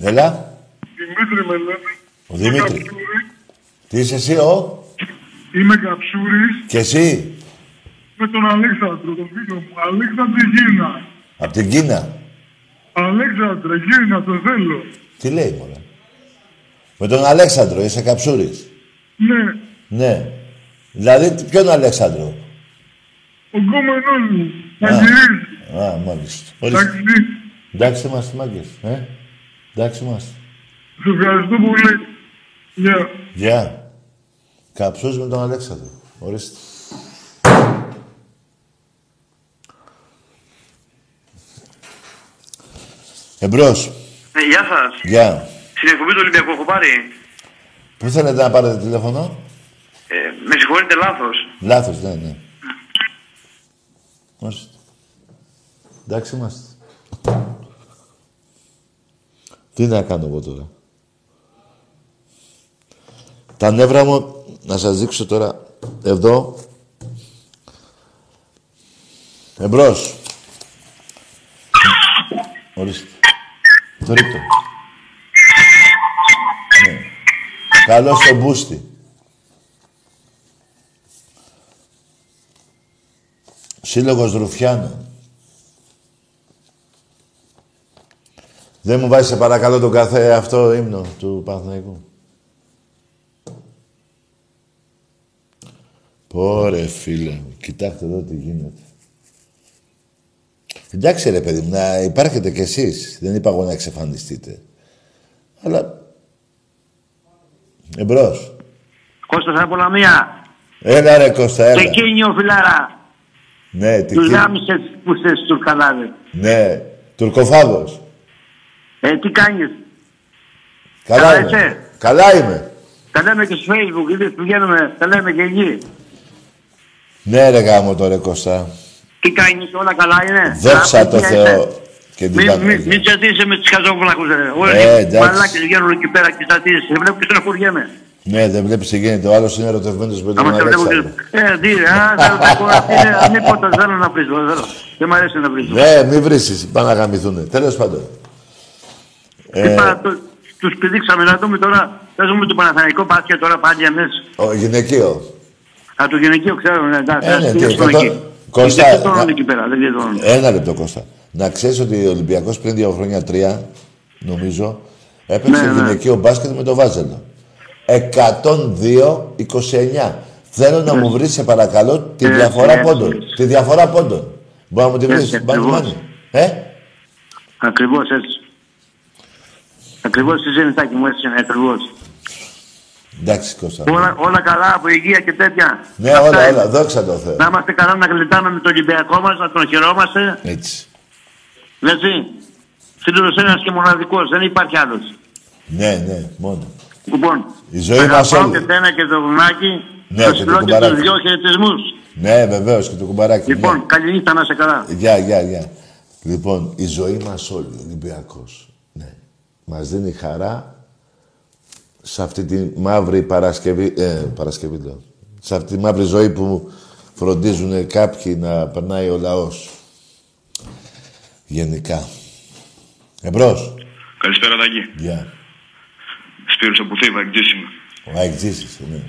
Έλα. Δημήτρη με λένε. Ο Δημήτρη. Καψούρη. Τι είσαι εσύ, ο; Είμαι Καψούρης Και εσύ; με τον Αλέξανδρο, τον φίλο μου. Αλέξανδρε Γίνα. Απ' την Κίνα. Αλέξανδρε Γίνα, το θέλω. Τι λέει, μωρέ; Με τον Αλέξανδρο, είσαι καψούρης. Ναι, Ναι. Δηλαδή, ποιον Αλέξανδρο; ο κόμενός μου. Να Α. γυρίσει. Α, μάλιστα. Ορίστε. Εντάξει, Εντάξει είμαστε, μάγκες. Ε; Εντάξει είμαστε. σε ευχαριστώ πολύ. Γεια. Γεια. Καψούς με τον Αλέξανδρο. Ορίστε. Εμπρός. Ναι, γεια σας. Γεια. Στην εκπομπή του Ολυμπιακού έχω πάρει. Πού θέλετε να πάρετε τηλέφωνο; Ε, με συγχωρείτε λάθος. Λάθος, ναι, ναι. Ορίστε. Εντάξει είμαστε. Τι να κάνω εγώ τώρα; Τα νεύρα μου, να σας δείξω τώρα, εδώ. Εμπρός. Ορίστε. Τρίτο. Ναι. Καλώς το μπούστι. Σύλλογος Ρουφιάνων. Δεν μου βάζει σε παρακαλώ τον καθέ αυτό ύμνο του Παναθηναϊκού. Πόρε φίλε μου, κοιτάξτε εδώ τι γίνεται. Εντάξει ρε παιδί μου, να υπάρχετε κι εσείς. Δεν είπα εγώ να εξαφανιστείτε. Αλλά... Εμπρός. Κώστας από Λαμία. Έλα ρε Κώστα, έλα. Κεκίνιο φιλάρα. Ναι, τι Τους τι- γάμισες που είστε στους Τουρκαλάδες. Ναι, τουρκοφάγος. Ε, τι κάνεις; Καλά Καλά είμαι. είσαι; Καλά είμαι. Τα λέμε και στο facebook, είδες που βγαίνουμε, τα λέμε και εκεί. Ναι ρε γάμο τώρα Κώστα. Τι κάνεις, όλα καλά είναι; Δόξα Α, τω ποια Θεώ είσαι. και την Μην μη, Παναγία. μη τσατίσαι με τις χαζόβλακους, ρε. Όλοι Ε, οι εντάξει. μαλάκες βγαίνουν εκεί πέρα και τσατίζεις. Σε βλέπω και στεναχωριέμαι. Ναι, δεν βλέπεις τι γίνεται. Ο άλλος είναι ερωτευμένος με τον Άμα σε βλέπω και... Αλέξανδρο. Ε, τι, α, δεν τα πω, αυτή είναι, αν μην πω το θέλω να βρίζω, δεν θέλω. Δεν μ' αρέσει να βρίζω. Ναι, μη βρίσεις. Πάνε να γαμηθούνε. Τέλος πάντων. Ε, Είπα, το- τους πηδήξαμε να δούμε τώρα, παίζουμε το Παναθηναϊκό μπάσκετ τώρα πάλι εμείς. ο γυναικείο. Α, το γυναικείο ξέρω, ναι, εντάξει, Ε, ναι, ας τι, πηγαίνουν εκατό- εκεί. Κώστα, Δεν γλιτώνουν να- εκεί πέρα, δεν γλιτώνουν. Ένα λεπτό Κώστα. Να ξέρεις ότι ο Ολυμπιακός πριν δύο χρόνια, τρία, νομίζω, έπαιξε Ναι, ναι. γυναικείο μπάσκετ με το Βάζελο. 102-29. Θέλω να μου βρεις, σε παρακαλώ, τη Έτσι, διαφορά έτσι. πόντων. Τη διαφορά πόντων. Μπορεί να μου τη βρεις. Έτσι, Μάνι, ακριβώς. μάνι. Ε, Ακριβώς έτσι. Ακριβώς εσύ Ζενιτάκη μου έτσι είναι, ακριβώς. εντάξει Κώστα. Όλα, όλα καλά από υγεία και τέτοια. Ναι, Αυτά όλα, είναι. όλα. Δόξα τω Θεώ. Να είμαστε καλά να γλιτάμε με τον Ολυμπιακό μας, να τον χαιρόμαστε. Έτσι. Έτσι. Φίλος ένας και μοναδικός, δεν υπάρχει άλλος. Ναι, ναι, μόνο. Λοιπόν, Η ζωή μας αγαπάω όλη. και σένα και το βουνάκι. Ναι, θα και σου το λέω και κουμπαράκι. τους δυο χαιρετισμούς. Ναι, βεβαίως και το κουμπαράκι. Λοιπόν, Ναι. καλή νύχτα να είσαι καλά. Γεια, γεια, γεια. Λοιπόν, η ζωή μας όλοι, ο Ολυμπιακός. Ναι. Μας δίνει χαρά σε αυτή τη μαύρη Παρασκευή, ε, Παρασκευή λέω, σε αυτή τη μαύρη ζωή που φροντίζουν κάποιοι να περνάει ο λαός. Γενικά. Εμπρός. Καλησπέρα, Τάκη. Γεια. Σπύρος από Θήβα, εκτζής είμαι. Ο αεκτζής είσαι, ναι.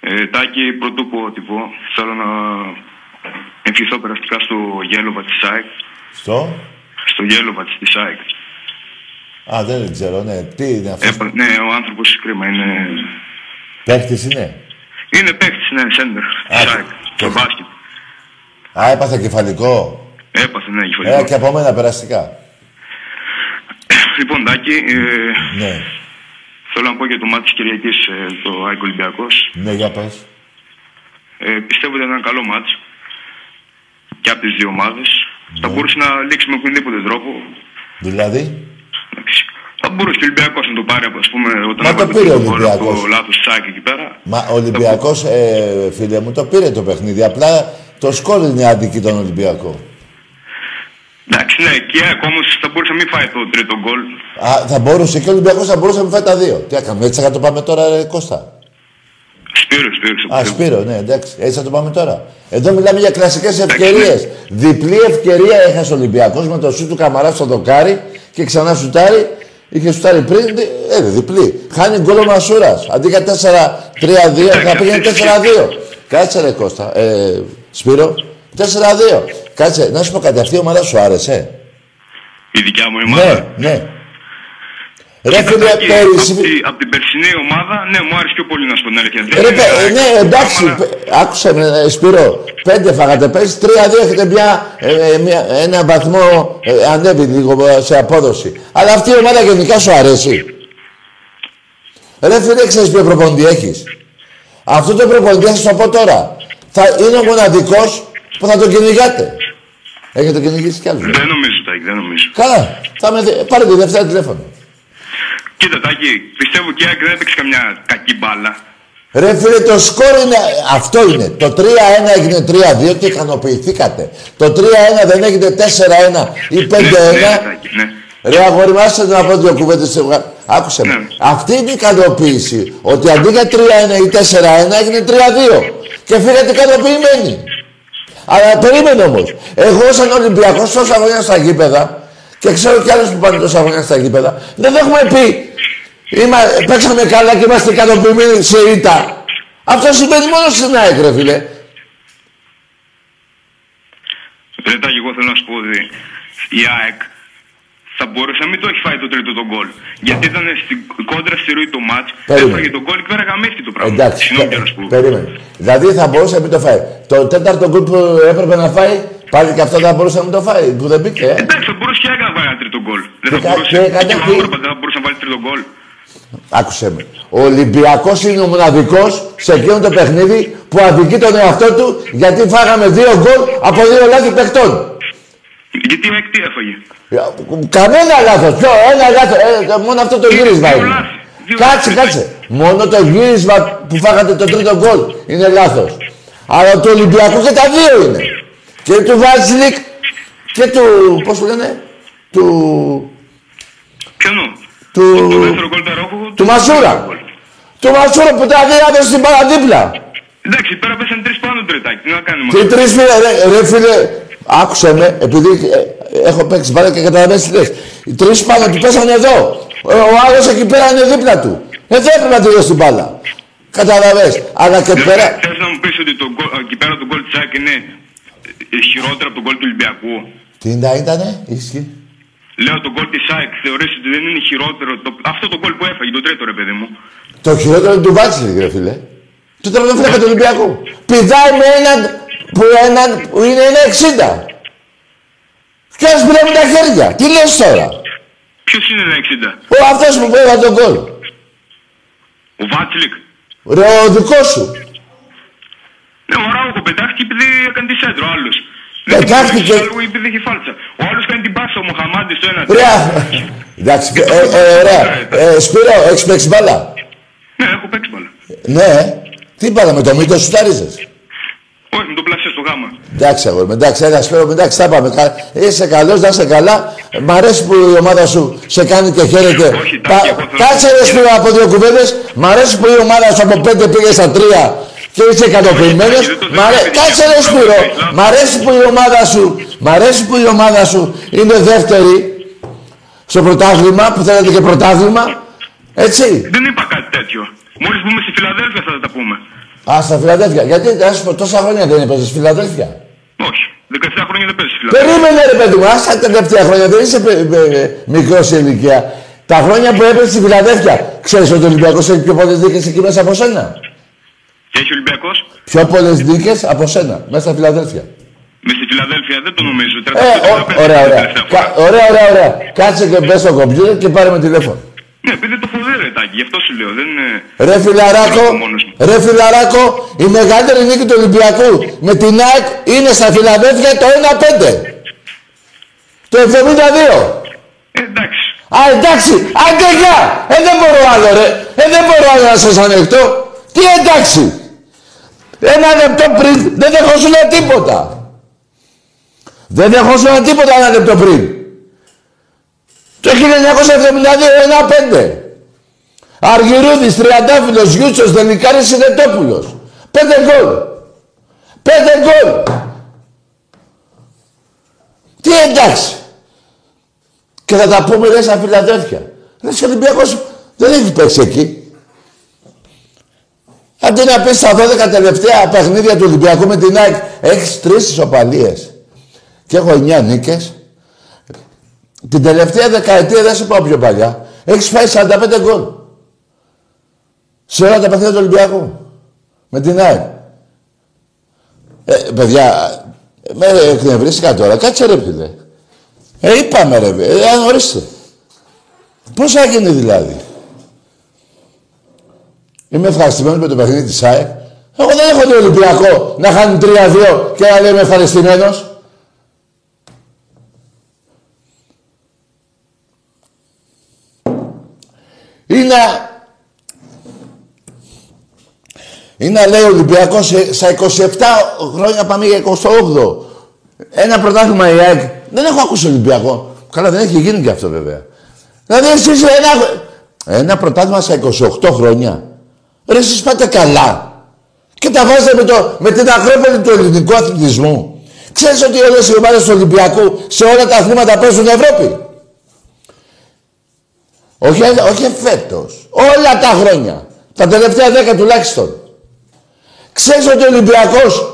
Ε, Τάκη, πρωτού πω τι πω, θέλω να ευχηθώ περαστικά στο Γέλοβα της ΣΑΕΚ. Στο; Στο Γέλοβα της ΣΑΕΚ. Α, δεν ξέρω, ναι. Τι είναι αυτός; Έπα- ναι, ο άνθρωπος κρίμα είναι... Παίχτης είναι; Είναι παίκτης, ναι, σέντερ, της Α, ΣΑΕΚ, και- στο μπάσκετ. Α, έπαθε κεφαλικό; Έπαθε, ναι, Ε, κεφαλικό. και από μένα περαστικά. Λοιπόν, Τάκη, ε, Ναι. θέλω να πω για το μάτι της Κυριακής, ε, το ΑΕΚ Ολυμπιακός. Ναι, για πες. Ε, πιστεύω ότι ήταν ένα καλό μάτς και από τις δύο ομάδες. Ναι. Θα μπορούσε να λήξει με οποιονδήποτε τρόπο. Δηλαδή; Εντάξει. Θα μπορούσε και ο Ολυμπιακός να το πάρει, ας πούμε, όταν Μα το έβαλε πήρε ο γκολ Ολυμπιακός. Από λάθος τσάκ εκεί πέρα. Μα ο Ολυμπιακός, ε, φίλε μου, το πήρε το παιχνίδι. Απλά το σκόρ είναι άδικη τον Ολυμπιακό. Εντάξει, ναι, και η ΑΕΚ όμως θα μπορούσε να μην φάει το τρίτο γκολ. Α, θα μπορούσε και ο Ολυμπιακός θα μπορούσε να μην φάει τα δύο. Τι έκαμε, έτσι θα το πάμε τώρα, ρε, Κώστα; Σπύρο, Σπύρο. Α, Σπύρο, ναι, εντάξει. Έτσι θα το πάμε τώρα. Εδώ μιλάμε για κλασικές ευκαιρίες. Διπλή ευκαιρία έχασε ο Ολυμπιακός με το σου του Καμαρά στο δοκάρι και ξανά σουτάρει. Είχε σουτάρει πριν, δι- ε, ρε, διπλή. Χάνει γκολ ο Μασούρας. Αντί για 4-3-2, θα πήγαινε 4-2. Κάτσε ρε Κώστα. Ε, Σπύρο, 4-2. Κάτσε, να σου πω κάτι, αυτή η ομάδα σου άρεσε; Η δικιά μου ομάδα; Ναι, ναι. Ρε φίλε, Τάκη, πέρυσι... απ' τη- Απ' την περσινή ομάδα, ναι, μου άρεσε πιο πολύ να σου πω την αλήθεια. Δεν Ρε, είναι παι- ΑΕΚ. ναι, εντάξει, Άμα- παι- άκουσε με, ε, Σπύρο. Πέντε φάγατε πέρσι, τρία-δύο έχετε μια, ε, ε, μια, ένα βαθμό ε, ανέβει λίγο ε, σε απόδοση. Αλλά αυτή η ομάδα γενικά σου αρέσει. Ρε φίλε, ξέρεις ποιο προπονητή έχεις; Αυτό το προπονητή θα σας το πω τώρα. Θα είναι ο μοναδικός που θα τον κυνηγάτε. Έχετε κυνηγήσει κι άλλους. ε; Δεν νομίζω, Τάκη, δεν νομίζω. Καλά. Θα με, δει- πάρε τη Δευτέρα τηλέφωνο. Κοίτα, Τάκη, πιστεύω και η ΑΕΚ δεν έπαιξε καμιά κακή μπάλα. Ρε φίλε, το σκόρ είναι... Αυτό είναι. Το 3-1 έγινε 3-2 και ικανοποιηθήκατε. Το 3-1 δεν έγινε 4-1 ή 5-1. Ναι, ναι, Τάκη, ναι. Ρε αγόρι μου, άσε να πω δύο κουβέντες. σε βγα- Άκουσε με. Ναι. Αυτή είναι η ικανοποίηση. Ότι αντί για 3-1 ή 4-1 έγινε 3-2. Και φύγατε ικανοποιημένοι. Αλλά περίμενε όμως. Εγώ, σαν Ολυμπιακός, τόσα χρόνια στα γήπεδα και ξέρω κι άλλους που πάνε τόσα χρόνια στα γήπεδα, δεν έχουμε πει. Είμα, παίξαμε καλά και είμαστε ικανοποιημένοι σε ήττα. Αυτό συμβαίνει μόνο στην ΑΕΚ, ρε φίλε. Ρε Τάκη, εγώ θέλω να σου πω ότι η ΑΕΚ θα μπορούσε να μην το έχει φάει το τρίτο τον γκολ. Γιατί ήταν στην κόντρα στη ροή το μάτς, Περίμενε. έφαγε τον γκολ και πέρα γαμίστηκε το πράγμα. Εντάξει, Συγγνώμη πε- κιόλας που... περίμενε. Δηλαδή θα μπορούσε να μην το φάει. Το τέταρτο γκολ που έπρεπε να φάει, πάλι και αυτό θα μπορούσε να μην το φάει, που δεν μπήκε. ε. Εντάξει, θα μπορούσε και η ΑΕΚ να βάλει ένα τρίτο γκολ. Δεν Και θα κα- μπορούσε. και Και ο καταρχήν- Άμραμπατ δεν θα μπορούσε να βάλει τρίτο γκολ. Άκουσε με. Ο Ολυμπιακός είναι ο μοναδικός σε εκείνο το παιχνίδι που αδικεί τον εαυτό του γιατί φάγαμε δύο γκολ από δύο λάθη παιχτών. Γιατί η ΑΕΚ τι έφαγε. Κανένα λάθος. Ποιο, ένα λάθος. Ε, μόνο αυτό το γύρισμα Δύο είναι. λάθη. Δύο Κάτσε, λάθη. κάτσε. Μόνο το γύρισμα που φάγατε το τρίτο γκολ είναι λάθος. Αλλά του Ολυμπιακού και τα δύο είναι. Και του Βάζιλικ και του. Πώς το λένε. Του. Ποιο νου. Του- Το δεύτερο γκολ του Αρόχου. Του Μασούρα. Του Μασούρα που τα δύο έδωσε στην παραδίπλα. Εντάξει, πέρα πέσαν τρεις πάνω του ρετάκι. Τι να κάνουμε. Και τρεις φίλε, ρε, ρε φίλε, άκουσε με, επειδή ε, έχω παίξει μπάλα και καταλαβαίνεις τι λες. Οι τρεις πάνω του πέσανε εδώ. Ο, ο άλλος εκεί πέρα είναι δίπλα του. Εδώ έπρεπε να τη δώσει την μπάλα. Καταλαβες. Αλλά και πέρα... Θες να μου πεις ότι το γκολ- εκεί πέρα το γκολ της ΑΕΚ είναι ε, χειρότερο από τον γκολ του Ολυμπιακού; Τι να ήτανε, ίσχυ. Λέω το γκολ της ΑΕΚ θεωρείς ότι δεν είναι χειρότερο. Το, αυτό το γκολ που έφαγε, το τρίτο ρε παιδί μου. Το χειρότερο είναι του Βάτσιλ, ρε φίλε. Του τερματοφύλακα του Ολυμπιακού. Πηδάει με έναν που, έναν, που είναι ένα 60. Ποιος πήρε με τα χέρια. Τι λες τώρα; Ποιος είναι ένα 60. Ο αυτός που πήρε τον γκολ. Ο Βάτσλικ. Ρε ο δικός σου. Ναι, ο Ράουχο πετάχτηκε επειδή έκανε τη σέντρο, ο άλλο. Πετάχτηκε. Ο επειδή είχε φάλτσα. Ο άλλος κάνει την πάσα, ο Μοχαμάντης στο ένα. Ρε, εντάξει, ε, ε, ωραία. Ε, Σπύρο, έχεις παίξει μπάλα; Ναι, έχω παίξει μπάλα. Ναι. Τι μπάλα με το μύτο σου τάριζες. Όχι, με το πλασέ στο γάμα. Εντάξει, αγόρι, μου, εντάξει, ένα σπέρο, εντάξει, τα πάμε. Κα- Είσαι καλός, να είσαι καλά. Μ' αρέσει που η ομάδα σου σε κάνει και χαίρεται. Όχι, Πα- Τάκη, εγώ θέλω- Κάτσε ρε σπέρο από δύο κουβέντες. Μ' αρέσει που η ομάδα σου από πέντε πήγε στα τρία και είσαι ικανοποιημένος. Όχι, Τάκη, δεν το Μ' αρέ- θέλω. Κάτσε ρε Μπράβο, σπέρο. Ισλάμ. Μ' αρέσει που η ομάδα σου, μ' αρέσει που η ομάδα σου είναι δεύτερη στο πρωτάθλημα, που θέλετε και πρωτάθλημα. Έτσι. Δεν είπα κάτι τέτοιο. Μόλις μπούμε στη Φιλαδέλφια θα τα πούμε. Α, στα Φιλαδέλφια. Γιατί ας πω, τόσα χρόνια δεν έπαιζες στη Φιλαδέλφια; Όχι. 17 χρόνια δεν παίζεις στη Φιλαδέλφια. Περίμενε ρε παιδί μου, άστα τα τελευταία χρόνια, δεν είσαι μικρός σε ηλικία. Τα χρόνια που έπαιζες στη Φιλαδέλφια, ξέρεις ότι ο Ολυμπιακός έχει πιο πολλές δίκε εκεί μέσα από σένα; Και έχει Ολυμπιακός. Πιο πολλές δίκε από σένα, μέσα στα Φιλαδέλφια. Με στη Φιλαδέλφια δεν το νομίζω. Ε, ο, 35 ωραία, ωραία. τελευταία Κα, φορά. ωραία, ωραία, ωραία. Κάτσε και μπες στο κομπιούτερ και πάρε με τηλέφωνο. Ναι, επειδή το φοβερό ρετάκι, γι' αυτό σου λέω. Δεν είναι. Ρε φιλαράκο, Δεν είμαι μόνος μου. ρε φιλαράκο, η μεγαλύτερη νίκη του Ολυμπιακού με την ΑΕΚ είναι στα Φιλαδέλφια το 1-5. Το 72. Ε, εντάξει. Α, εντάξει, άντε γεια! Ε, δεν μπορώ άλλο, ρε. Ε, δεν μπορώ άλλο να σας ανεχτώ. Τι εντάξει. Ένα λεπτό πριν δεν δεχόσουν τίποτα. Δεν δεχόσουν τίποτα ένα λεπτό πριν. Το 1972, ένα πέντε. Αργυρούδης, Τριαντάφυλλος, Γιούτσος, Δελικάρης, Συνετόπουλος. Πέντε γκολ. Πέντε γκολ. Τι εντάξει. Και θα τα πούμε ρε στα Φιλαδέλφια. Ρε ο Ολυμπιακός δεν έχει παίξει εκεί. Αντί να πεις στα 12 τελευταία παιχνίδια του Ολυμπιακού με την ΑΕΚ, έχεις τρεις ισοπαλίες. Και έχω 9 νίκες. Την τελευταία δεκαετία, δεν σου πάω πιο παλιά, έχεις φάει 45 γκολ. Σε όλα τα παιχνίδια του Ολυμπιακού. Με την ΑΕΚ. Ε, παιδιά, με εκνευρίστηκα τώρα. Κάτσε ρε φίλε. Ε, είπαμε ρε, ε, ε, ορίστε. Πώς θα γίνει δηλαδή; Είμαι ευχαριστημένος με το παιχνίδι της ΑΕΚ. Εγώ δεν έχω δει Ολυμπιακό να χάνει 3-2 και να λέει είμαι ευχαριστημένος. Είναι... Είναι να λέει ο Ολυμπιακός σε- στα 27 χρόνια πάμε για 28. Ένα πρωτάθλημα η ΑΕΚ. Δεν έχω ακούσει Ολυμπιακό. Καλά δεν έχει γίνει και αυτό βέβαια. Δηλαδή εσείς ένα, ένα πρωτάθλημα στα 28 χρόνια. Ρε εσείς πάτε καλά. Και τα βάζετε με, το, με την Ακρόπολη του ελληνικού αθλητισμού. Ξέρεις ότι όλες οι ομάδες του Ολυμπιακού σε όλα τα αθλήματα παίζουν Ευρώπη; Όχι, όχι φέτος. Όλα τα χρόνια. Τα τελευταία δέκα τουλάχιστον. Ξέρεις ότι ο Ολυμπιακός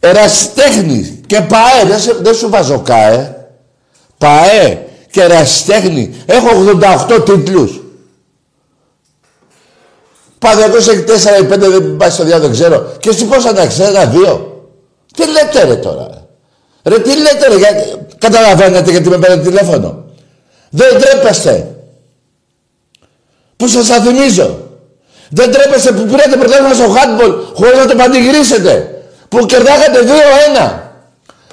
ερασιτέχνη και ΠΑΕ, δεν, σε- δεν σου βάζω ΚΑΕ, ΠΑΕ και ερασιτέχνη, έχω 88 τίτλους. Παδιακός έχει 4 ή 5, δεν πάει στο διάδο, δεν ξέρω. Και εσύ πόσα να έχεις, ένα, δύο. Τι λέτε ρε τώρα. ρε. Ρε τι λέτε ρε, γιατί... καταλαβαίνετε γιατί με παίρνετε τηλέφωνο. Δεν τρέπεστε. Που σας θα θυμίζω. Δεν τρέπεστε που πήρατε πρωτάθλημα στο handball χωρίς να το πανηγυρίσετε. Που κερδάγατε 2-1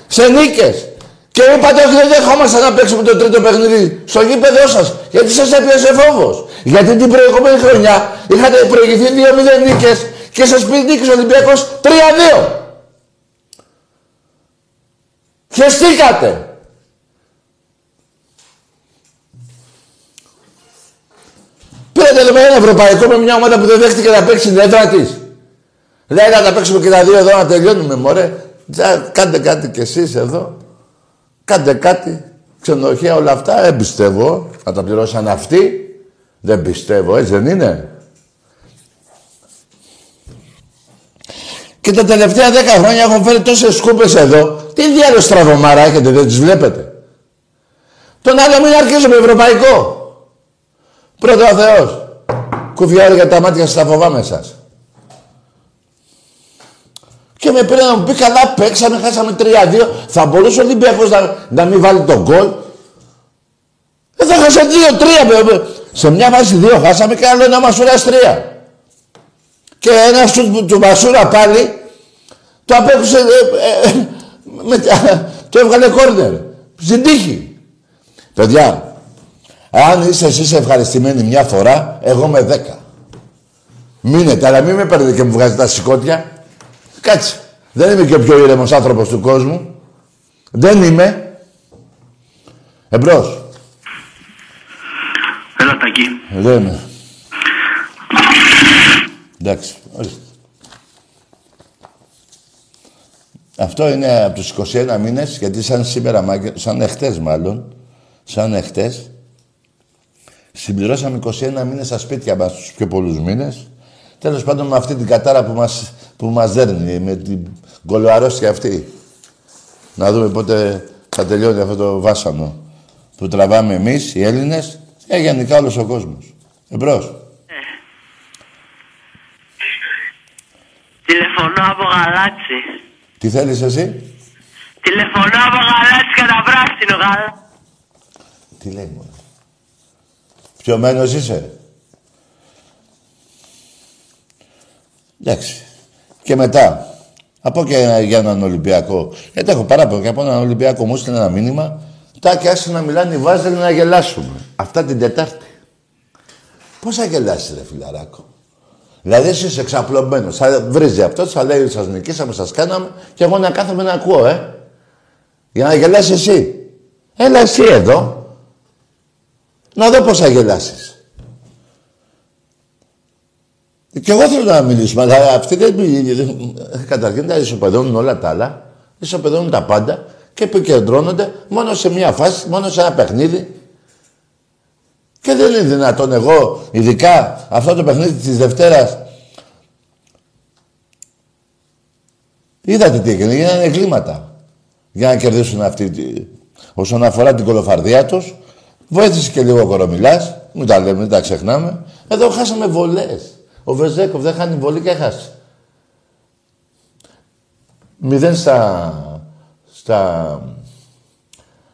σε νίκες. Και είπατε ότι δεν δεχόμαστε να παίξουμε το τρίτο παιχνίδι στο γήπεδό σας. Γιατί σας έπιασε φόβος. Γιατί την προηγούμενη χρονιά είχατε προηγηθεί 2-0 νίκες και σας πει νίκης ο Ολυμπιακός 3-2. Χεστήκατε. Πήρατε εδώ ένα ευρωπαϊκό με μια ομάδα που δεν δέχτηκε να παίξει την έδρα της. Λέει να τα παίξουμε και τα δύο εδώ να τελειώνουμε, μωρέ. Τσα, Κάντε κάτι κι εσείς εδώ. Κάντε κάτι. Ξενοδοχεία όλα αυτά. Δεν πιστεύω. Να τα πληρώσαν αυτοί. Δεν πιστεύω, έτσι δεν είναι. Και τα τελευταία δέκα χρόνια έχω φέρει τόσες σκούπες εδώ. Τι διάλογο στραβωμάρα έχετε, δεν τις βλέπετε. Τον άλλο μην αρχίσουμε ευρωπαϊκό. Πρώτο ο Θεός. Κουφιάρει για τα μάτια σας, τα φοβάμαι σας. Και με πήρε να μου πει καλά παίξαμε, χάσαμε 3-2. Θα μπορούσε ο Ολυμπιακός να, να μην βάλει τον γκολ. Ε, θα χάσα 2-3. με- με- Σε μια βάση 2 χάσαμε και άλλο ένα μασούρας 3. Και ένα σου του Μασούρα πάλι το απέκουσε, ε, ε, με, το έβγαλε κόρνερ. Στην τύχη. Παιδιά, αν είστε εσείς ευχαριστημένοι μια φορά, εγώ με δέκα. Μείνετε, αλλά μην με παίρνετε και μου βγάζετε τα σηκώτια. Κάτσε. Δεν είμαι και ο πιο ήρεμος άνθρωπος του κόσμου. Δεν είμαι. Εμπρός. Έλα, Τακί. Δεν είμαι. Εντάξει, ορίστε. Αυτό είναι από τους 21 μήνες, γιατί σαν σήμερα, μάγκε- σαν εχθές μάλλον, σαν εχθές, συμπληρώσαμε 21 μήνες στα σπίτια μας, τους πιο πολλούς μήνες. Τέλος πάντων με αυτή την κατάρα που μας, που μας δέρνει, με την κολοαρρώστια αυτή. Να δούμε πότε θα τελειώνει αυτό το βάσανο που τραβάμε εμείς, οι Έλληνες, και γενικά όλος ο κόσμος. Εμπρός. Τηλεφωνώ από γαλάτσι. Τι θέλεις εσύ; Τηλεφωνώ από γαλάτσι κατά πράσινο γαλάτσι. Τι λέει μόνο. Πιωμένος είσαι; Εντάξει. Και μετά. Από και ένα- για έναν Ολυμπιακό. Γιατί έχω παράπονο και από έναν Ολυμπιακό μου έστειλε ένα μήνυμα. Τάκι, άσε να μιλάνε οι Βάζελοι να γελάσουμε. Αυτά την Τετάρτη. Πώς θα γελάσει, ρε φιλαράκο. Δηλαδή, εσύ είσαι εξαπλωμένος. Θα βρίζει αυτό, θα λέει: Σας νικήσαμε, σας κάναμε, και εγώ να κάθομαι να ακούω, ε. Για να γελάσεις εσύ. Έλα εσύ εδώ. Να δω πώς θα γελάσεις. Και εγώ θέλω να μιλήσουμε, αλλά αυτοί δεν μιλούν. Καταρχήν τα ισοπεδώνουν όλα τα άλλα, ισοπεδώνουν τα πάντα και επικεντρώνονται μόνο σε μια φάση, μόνο σε ένα παιχνίδι. Και δεν είναι δυνατόν εγώ, ειδικά αυτό το παιχνίδι της Δευτέρας, είδατε τι έγινε, γίνανε εγκλήματα για να κερδίσουν αυτή τη... Όσον αφορά την κολοφαρδία τους, βοήθησε και λίγο ο Κορομιλάς, μην τα λέμε, μην τα ξεχνάμε. Εδώ χάσαμε βολές. Ο Βεζέκοφ δεν χάνει βολή και χάσει. Μηδέν στα, στα,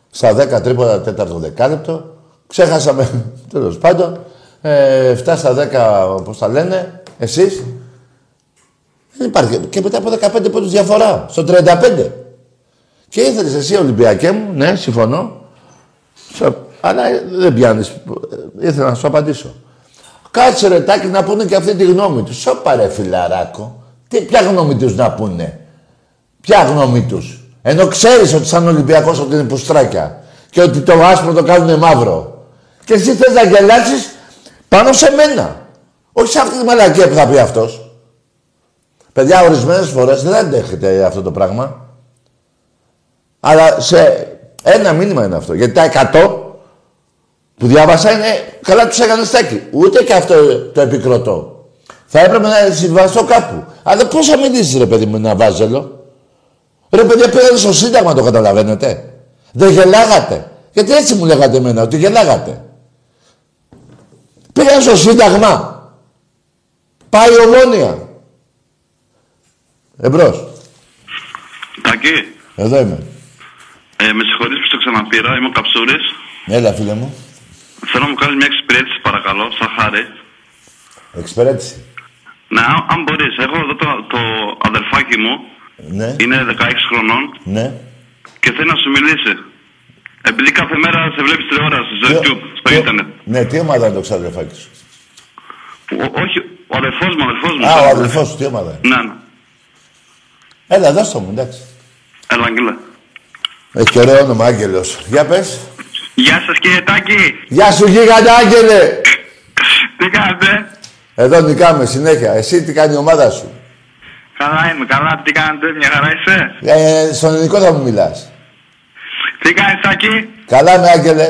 στα 10 τρίποτα τέταρτο δεκάλεπτο. Ξέχασαμε, τέλος πάντων, ε, 7 στα 10, πώς τα λένε, εσείς. Δεν υπάρχει. Και μετά από 15 πόντους διαφορά, στο 35. Και ήθελες εσύ Ολυμπιακέ μου, ναι, συμφωνώ. Σε- Αλλά δεν πιάνεις. Ήθελα να σου απαντήσω. Κάτσε ρε τάκι να πούνε και αυτή τη γνώμη τους. Σώπα ρε φιλαράκο. Τι, ποια γνώμη τους να πούνε; Ποια γνώμη τους; Ενώ ξέρεις ότι σαν Ολυμπιακός ότι είναι πουστράκια. Και ότι το άσπρο το κάνουνε μαύρο. Και εσύ θες να γελάσεις πάνω σε μένα. Όχι σε αυτή τη μαλακία που θα πει αυτός. Παιδιά, ορισμένες φορές δεν αντέχετε αυτό το πράγμα. Αλλά σε ένα μήνυμα είναι αυτό. Γιατί τα 100 που διάβασα είναι καλά τους έκανε στέκει. Ούτε και αυτό το επικροτώ. Θα έπρεπε να συμβαστώ κάπου. Αλλά πώς θα μιλήσεις ρε παιδί μου ένα βάζελο; Ρε παιδιά πήγατε στο Σύνταγμα το καταλαβαίνετε; Δεν γελάγατε; Γιατί έτσι μου λέγατε εμένα ότι γελάγατε. Πήγαν στο Σύνταγμα. Πάει ομόνια. Εμπρός. Τακί, Εδώ είμαι. ε, με συγχωρείς που σε ξαναπήρα, είμαι ο Καψούρης. Έλα φίλε μου. Θέλω να μου κάνεις μια εξυπηρέτηση παρακαλώ, σαν χάρη. Εξυπηρέτηση. Ναι, αν, αν μπορείς, έχω εδώ το, το αδερφάκι μου, Ναι. είναι 16 χρονών Ναι. και θέλει να σου μιλήσει. Επειδή κάθε μέρα σε βλέπεις τηλεόραση, στο Τι- YouTube, στο τι- ίντερνετ. Ναι, τι ομάδα είναι το ξαδερφάκι σου; Ο- όχι, ο αδερφός μου, ο αδερφός μου. Α, ο αδελφός σου, τι ομάδα είναι; Ναι, ναι. Έλα, δώσ' το μου, εντάξει. Έλα, Αγγέλα. Έχει και ωραίο όνομα, Άγγελος. Για πες. Γεια σας κύριε Τάκη. Γεια σου, γίγαντα Άγγελε. Τι κάνετε. Εδώ νικάμε συνέχεια. Εσύ τι κάνει η ομάδα σου; Καλά είμαι, καλά. Τι κάνετε, μια χαρά είσαι. Ε, στον ελληνικό θα μου μιλάς. Τι κάνεις Τάκη; Καλά με, Άγγελε.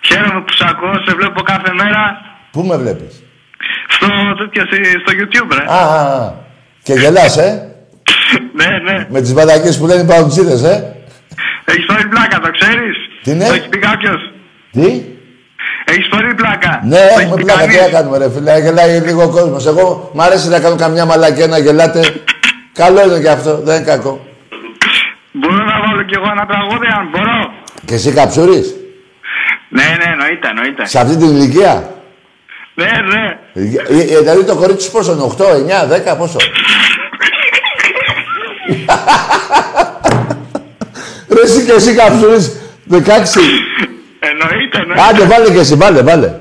Χαίρομαι που σε ακούω, σε βλέπω κάθε μέρα. Πού με βλέπεις; Στο, τέτοιο, στη- στο YouTube, ρε. Α, α, α. Και γελάς, ε; ναι, ναι. Με τις μπατακίες που λένε οι παουτσίδες, ε; Έχεις πάρει πλάκα, το ξέρεις; Τι ναι; Το έχεις πει κάποιος; Τι; Έχεις πάρει πλάκα; Ναι, Το έχεις έχουμε πει πλάκα. Τι κανείς. να κάνουμε, ρε φίλε. Γελάει λίγο ο κόσμος. Εγώ μ' αρέσει να κάνω καμιά μαλακία να γελάτε. Καλό είναι και αυτό. Δεν είναι κακό. Μπορώ να βάλω κι εγώ ένα τραγούδι, αν μπορώ; Και εσύ καψούρης. Ναι, ναι, εννοείται, εννοείται. Σε αυτή την ηλικία; Ναι, ναι. Ε, ε, Δηλαδή το κορίτσι σου πόσο είναι, 8, 9, 10, πόσο; Ρε εσύ και εσύ καψούρης, 16. Εννοείται, εννοείται. Άντε, βάλε και εσύ, βάλε, βάλε.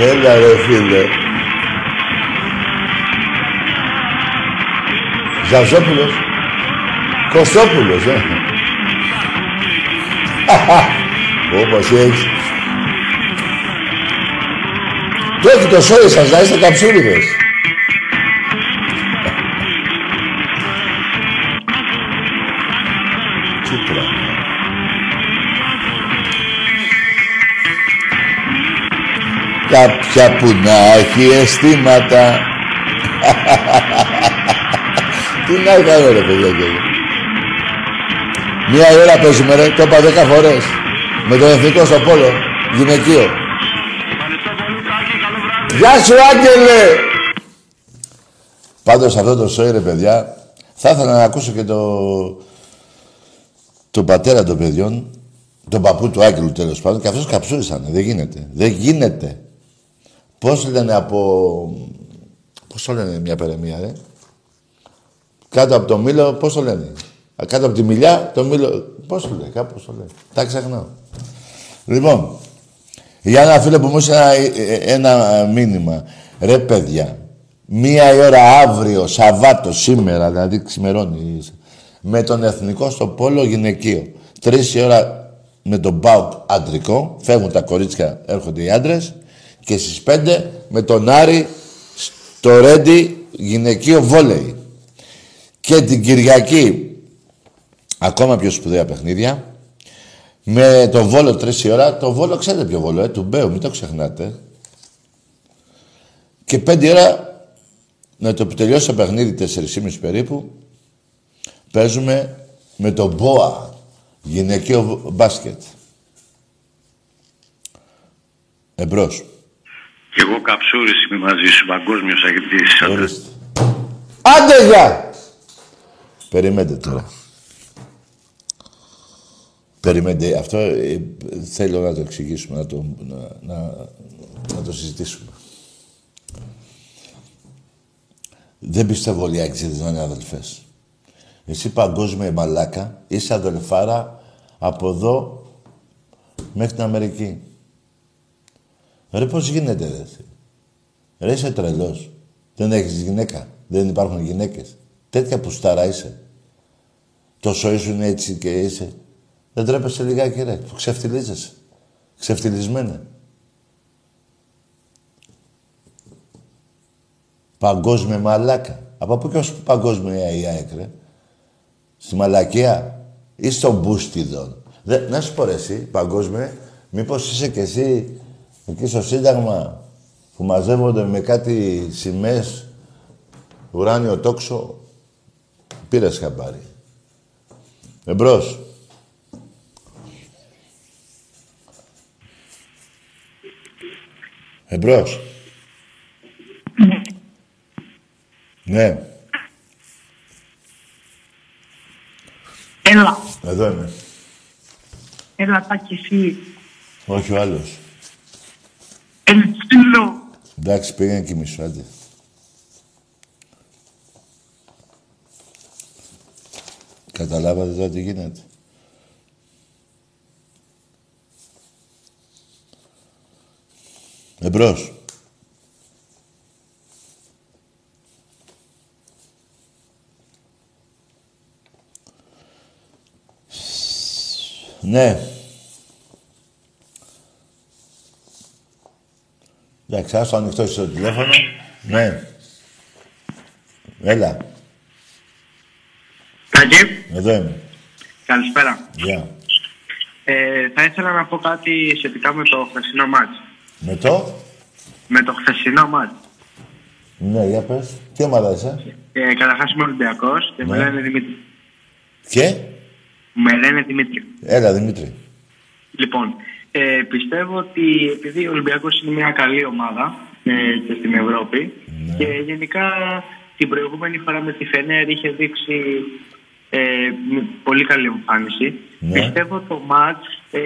Έλα ρε φίλε. Ζαρζόπουλος. Κωστόπουλος, ε. Όπως έχεις. Το έχει το σόι σας, να είστε καψούριδες. Τι πράγμα. Κάποια που να έχει αισθήματα. Τι να έκανε ρε παιδιά και εγώ. Μία ώρα παίζουμε ρε, το είπα δέκα φορές. Με το εθνικό στο πόλο, γυναικείο. Γεια σου Άγγελε! Πάντως αυτό το σόι ρε παιδιά, θα ήθελα να ακούσω και το... τον πατέρα των παιδιών, τον παππού του Άγγελου τέλος πάντων, και αυτός καψούρισανε. Δεν γίνεται. Δεν γίνεται. Πώς λένε από... Πώς το λένε μια περαιμία, ρε. Κάτω από το μήλο, πώς το λένε; Α, Κάτω από τη μιλιά, το μήλο... Πώς το λέει, κάπως το λέει. Τα ξεχνάω. Λοιπόν, για ένα φίλο που μου έστειλε ένα, ένα μήνυμα. Ρε παιδιά, μία η ώρα αύριο, Σαββάτο, σήμερα, δηλαδή ξημερώνει, με τον Εθνικό στο Πόλο γυναικείο. Τρεις η ώρα με τον ΠΑΟΚ αντρικό, φεύγουν τα κορίτσια, έρχονται οι άντρες. Και στις πέντε με τον Άρη στο Ρέντι γυναικείο βόλεϊ. Και την Κυριακή, ακόμα πιο σπουδαία παιχνίδια, με το Βόλο τρεις η ώρα. Το Βόλο ξέρετε ποιο Βόλο, ε, του Μπέου, μην το ξεχνάτε. Και πέντε η ώρα, να το τελειώσει το παιχνίδι, τέσσερις περίπου, παίζουμε με το Μπόα, γυναικείο μπάσκετ. Εμπρός. Κι εγώ καψούρης είμαι μαζί σου, παγκόσμιος αγητής. Ορίστε. Άντε γεια! Περιμένετε τώρα. Περιμένετε. Αυτό ε, θέλω να το εξηγήσουμε, να το, να, να, να το συζητήσουμε. Δεν πιστεύω όλοι οι αξίδες να είναι αδελφές. Εσύ παγκόσμια μαλάκα, είσαι αδελφάρα από εδώ μέχρι την Αμερική. Ρε πώς γίνεται ρε. εσύ; Ρε είσαι τρελός. Δεν έχεις γυναίκα. Δεν υπάρχουν γυναίκες. Τέτοια πουστάρα είσαι. Τόσο ήσουν έτσι και είσαι. Δεν τρέπεσαι λιγάκι ρε. Που ξεφτιλίζεσαι. Ξεφτιλισμένα. Παγκόσμια μαλάκα. Από πού και ως παγκόσμια η ΑΕΚ, ρε. Στη μαλακία ή στον μπούστιδον. Δε, να σου πω ρε εσύ, παγκόσμια, μήπως είσαι κι εσύ εκεί στο Σύνταγμα που μαζεύονται με κάτι σημαίες, ουράνιο τόξο, πήρες χαμπάρι. Εμπρός. Εμπρός. Ναι. Έλα, Εδώ είμαι. έλα τάκι εσύ. Όχι ο άλλος. Ελτσίλο. Εντάξει, πήγαινε και μισό, άντε. Καταλάβατε τώρα τι γίνεται. Εμπρός. Ναι. Εντάξει, άστο ανοιχτό στο τηλέφωνο. Ναι. Έλα. Τάκη, Εδώ είμαι. καλησπέρα. Γεια. Ε, θα ήθελα να πω κάτι σχετικά με το χθεσινό μάτς. Με το; Με το χθεσινό μάτς. Ναι, για πες. Τι ομάδα είσαι. Ε, Καταρχάς είμαι Ολυμπιακός και με Ναι. λένε Δημήτρη. Και; Με λένε Δημήτρη. Έλα, Δημήτρη. Λοιπόν, ε, πιστεύω ότι επειδή ο Ολυμπιακός είναι μια καλή ομάδα ε, και στην Ευρώπη Ναι. και γενικά την προηγούμενη φορά με τη Φενέρ είχε δείξει ε, μ- πολύ καλή εμφάνιση. Ναι. Πιστεύω το μάτς ε,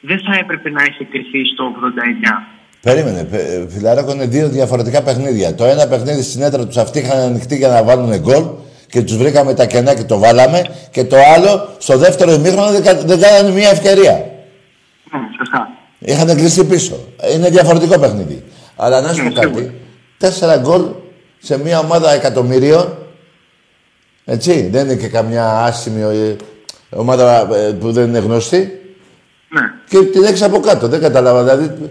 δεν θα έπρεπε να έχει κρυφθεί στο 89. Περίμενε. πε- ε, Φιλαράκο είναι δύο διαφορετικά παιχνίδια. Το ένα παιχνίδι στην έδρα τους αυτοί είχαν ανοιχτεί για να βάλουν γκολ και τους βρήκαμε τα κενά και το βάλαμε. Και το άλλο, στο δεύτερο ημίχρονο δεν, κα- δεν κάνανε μία ευκαιρία. Ναι, σωστά. Είχαν κλείσει πίσω. Είναι διαφορετικό παιχνίδι. Αλλά να σου Ναι, πω κάτι. σίγουρα. Τέσσερα γκολ σε μια ομάδα εκατομμυρίων. Έτσι, δεν είναι και καμιά άσημη ε, ομάδα ε, που δεν είναι γνωστή. Ναι. Και την έχει από κάτω. Δεν κατάλαβα. Δηλαδή,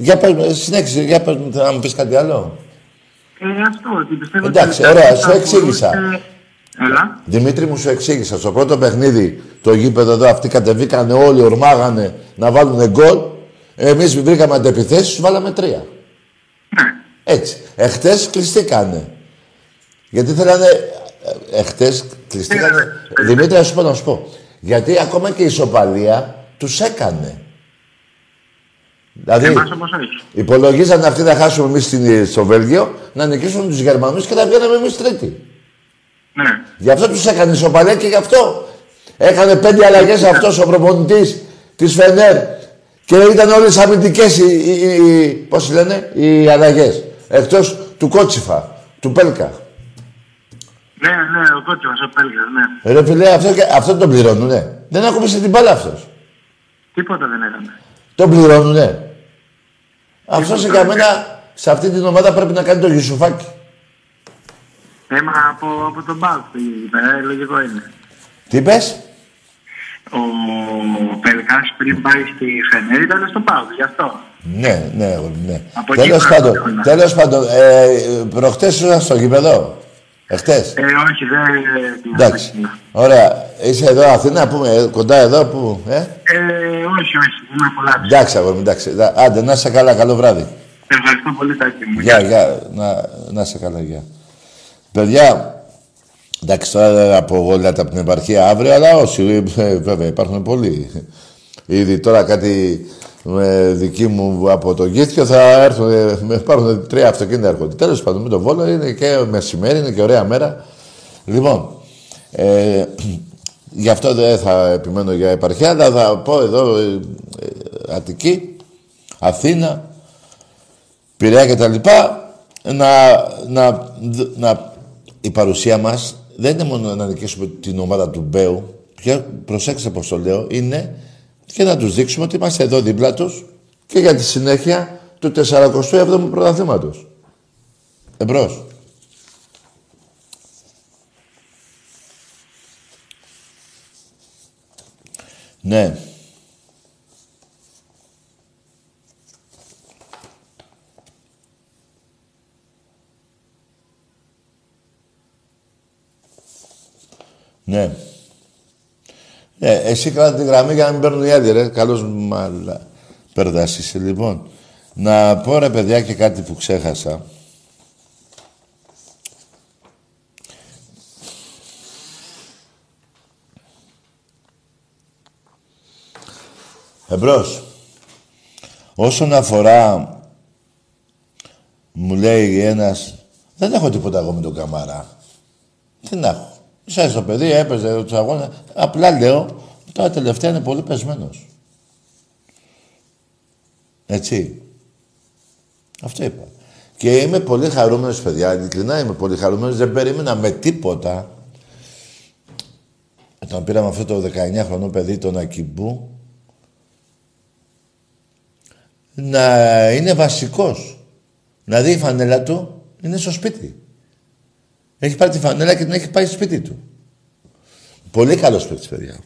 για πες, μου, συνέχισε, για πες μου, να μου πεις κάτι άλλο. Ε, αυτό, ότι πιστεύω Εντάξει, ότι ωραία, θα σου εξήγησα. μπορούσε- Έλα. Δημήτρη μου σου εξήγησα. Στο πρώτο παιχνίδι, το γήπεδο εδώ, αυτοί κατεβήκανε όλοι, ορμάγανε να βάλουν γκολ. Εμείς βρήκαμε αντεπιθέσεις, τους βάλαμε τρία. Ναι. Έτσι. Εχθές κλειστήκανε. Γιατί θέλανε... ε, Εχθές κλειστήκανε... Ναι, ναι. Δημήτρη, να σου πω, να σου πω. Γιατί ακόμα και η ισοπαλία τους έκανε. Δηλαδή, Εμάς όμως όχι. υπολογίζανε αυτοί να χάσουμε εμείς στην- στο Βέλγιο, να νικήσουν τους Γερμανούς και να βγαίναμε εμείς τρίτη. Ναι. Γι' αυτό τους έκανε ισοπαλία και γι' αυτό έκανε πέντε αλλαγές αυτός ο προπονητής της Φενέρ και ήταν όλες αμυντικές οι, οι, οι, πώς λένε, οι αλλαγές. Εκτός του Κότσιφα, του Πέλκα. Ναι, ναι, ο κότσος, ο Πέλγας, ναι. Ρε φίλε, αυτό, και- αυτό τον πληρώνουνε. Δεν ακούμπησε την μπάλα αυτός. Τίποτα δεν έκανε. Τον πληρώνουνε. Αυτός για μένα σε αυτή την ομάδα πρέπει να κάνει το Γιουσουφάκι. Θέμα από, από τον Μπάουκ πήγε, ε, λογικό είναι. Τι είπες; Ο Πελκάς πριν πάει στη Φενέρ ήταν στο Πάουκ, γι' αυτό. Ναι, ναι, ναι. Από εκεί Τέλος προέρχονται πάντων, όλα. τέλος πάντων, ε, προχτές ήσουν στο γήπεδο; Εχθές; Ε, όχι, δεν... Εντάξει. Ωραία. Είσαι εδώ Αθήνα, πούμε, ε, κοντά εδώ που. Ε; Ε, όχι, όχι, είμαι πολλά. Εντάξει, αγόρι μου, εντάξει. Δα- Άντε, να είσαι καλά, καλό βράδυ. Ευχαριστώ πολύ, Τάκη μου. Γεια, γεια. Να, να είσαι καλά, γεια. Παιδιά, εντάξει, τώρα δεν θα πω όλα τα από την επαρχία αύριο, αλλά όσοι, ε, βέβαια, υπάρχουν πολλοί. Ήδη τώρα κάτι με δική μου από το Γήθιο θα έρθουν, ε, με πάρουν τρία αυτοκίνητα έρχονται. Τέλος πάντων, με το Βόλο είναι και μεσημέρι, είναι και ωραία μέρα. Λοιπόν, ε, γι' αυτό δεν θα επιμένω για επαρχία, αλλά θα πω εδώ ε, ε, Αττική, Αθήνα, Πειραιά και τα λοιπά, να, να, να, η παρουσία μας δεν είναι μόνο να νικήσουμε την ομάδα του Μπέου, και προσέξτε πώς το λέω, είναι και να τους δείξουμε ότι είμαστε εδώ δίπλα τους και για τη συνέχεια του 47ου πρωταθλήματος. Εμπρός. Ναι. Ναι. Ε, εσύ κράτα τη γραμμή για να μην παίρνουν οι άλλοι, ρε. Καλώς μαλα... Περδάς είσαι, λοιπόν. Να πω, ρε, παιδιά, και κάτι που ξέχασα. Εμπρός. Όσον αφορά, μου λέει ένας, δεν έχω τίποτα εγώ με τον Καμαρά. Τι να έχω. Είσαι στο παιδί, έπαιζε τους αγώνα. Απλά λέω, τώρα τελευταία είναι πολύ πεσμένος. Έτσι. Αυτό είπα. Και είμαι πολύ χαρούμενος, παιδιά. Ειλικρινά είμαι πολύ χαρούμενος. Δεν περίμενα με τίποτα. Όταν πήραμε αυτό το 19χρονο παιδί, τον Ακιμπού, να είναι βασικός. Να δει η φανέλα του είναι στο σπίτι. Έχει πάρει τη φανέλα και την έχει πάει στο σπίτι του. Πολύ καλός παίκτης, παιδιά.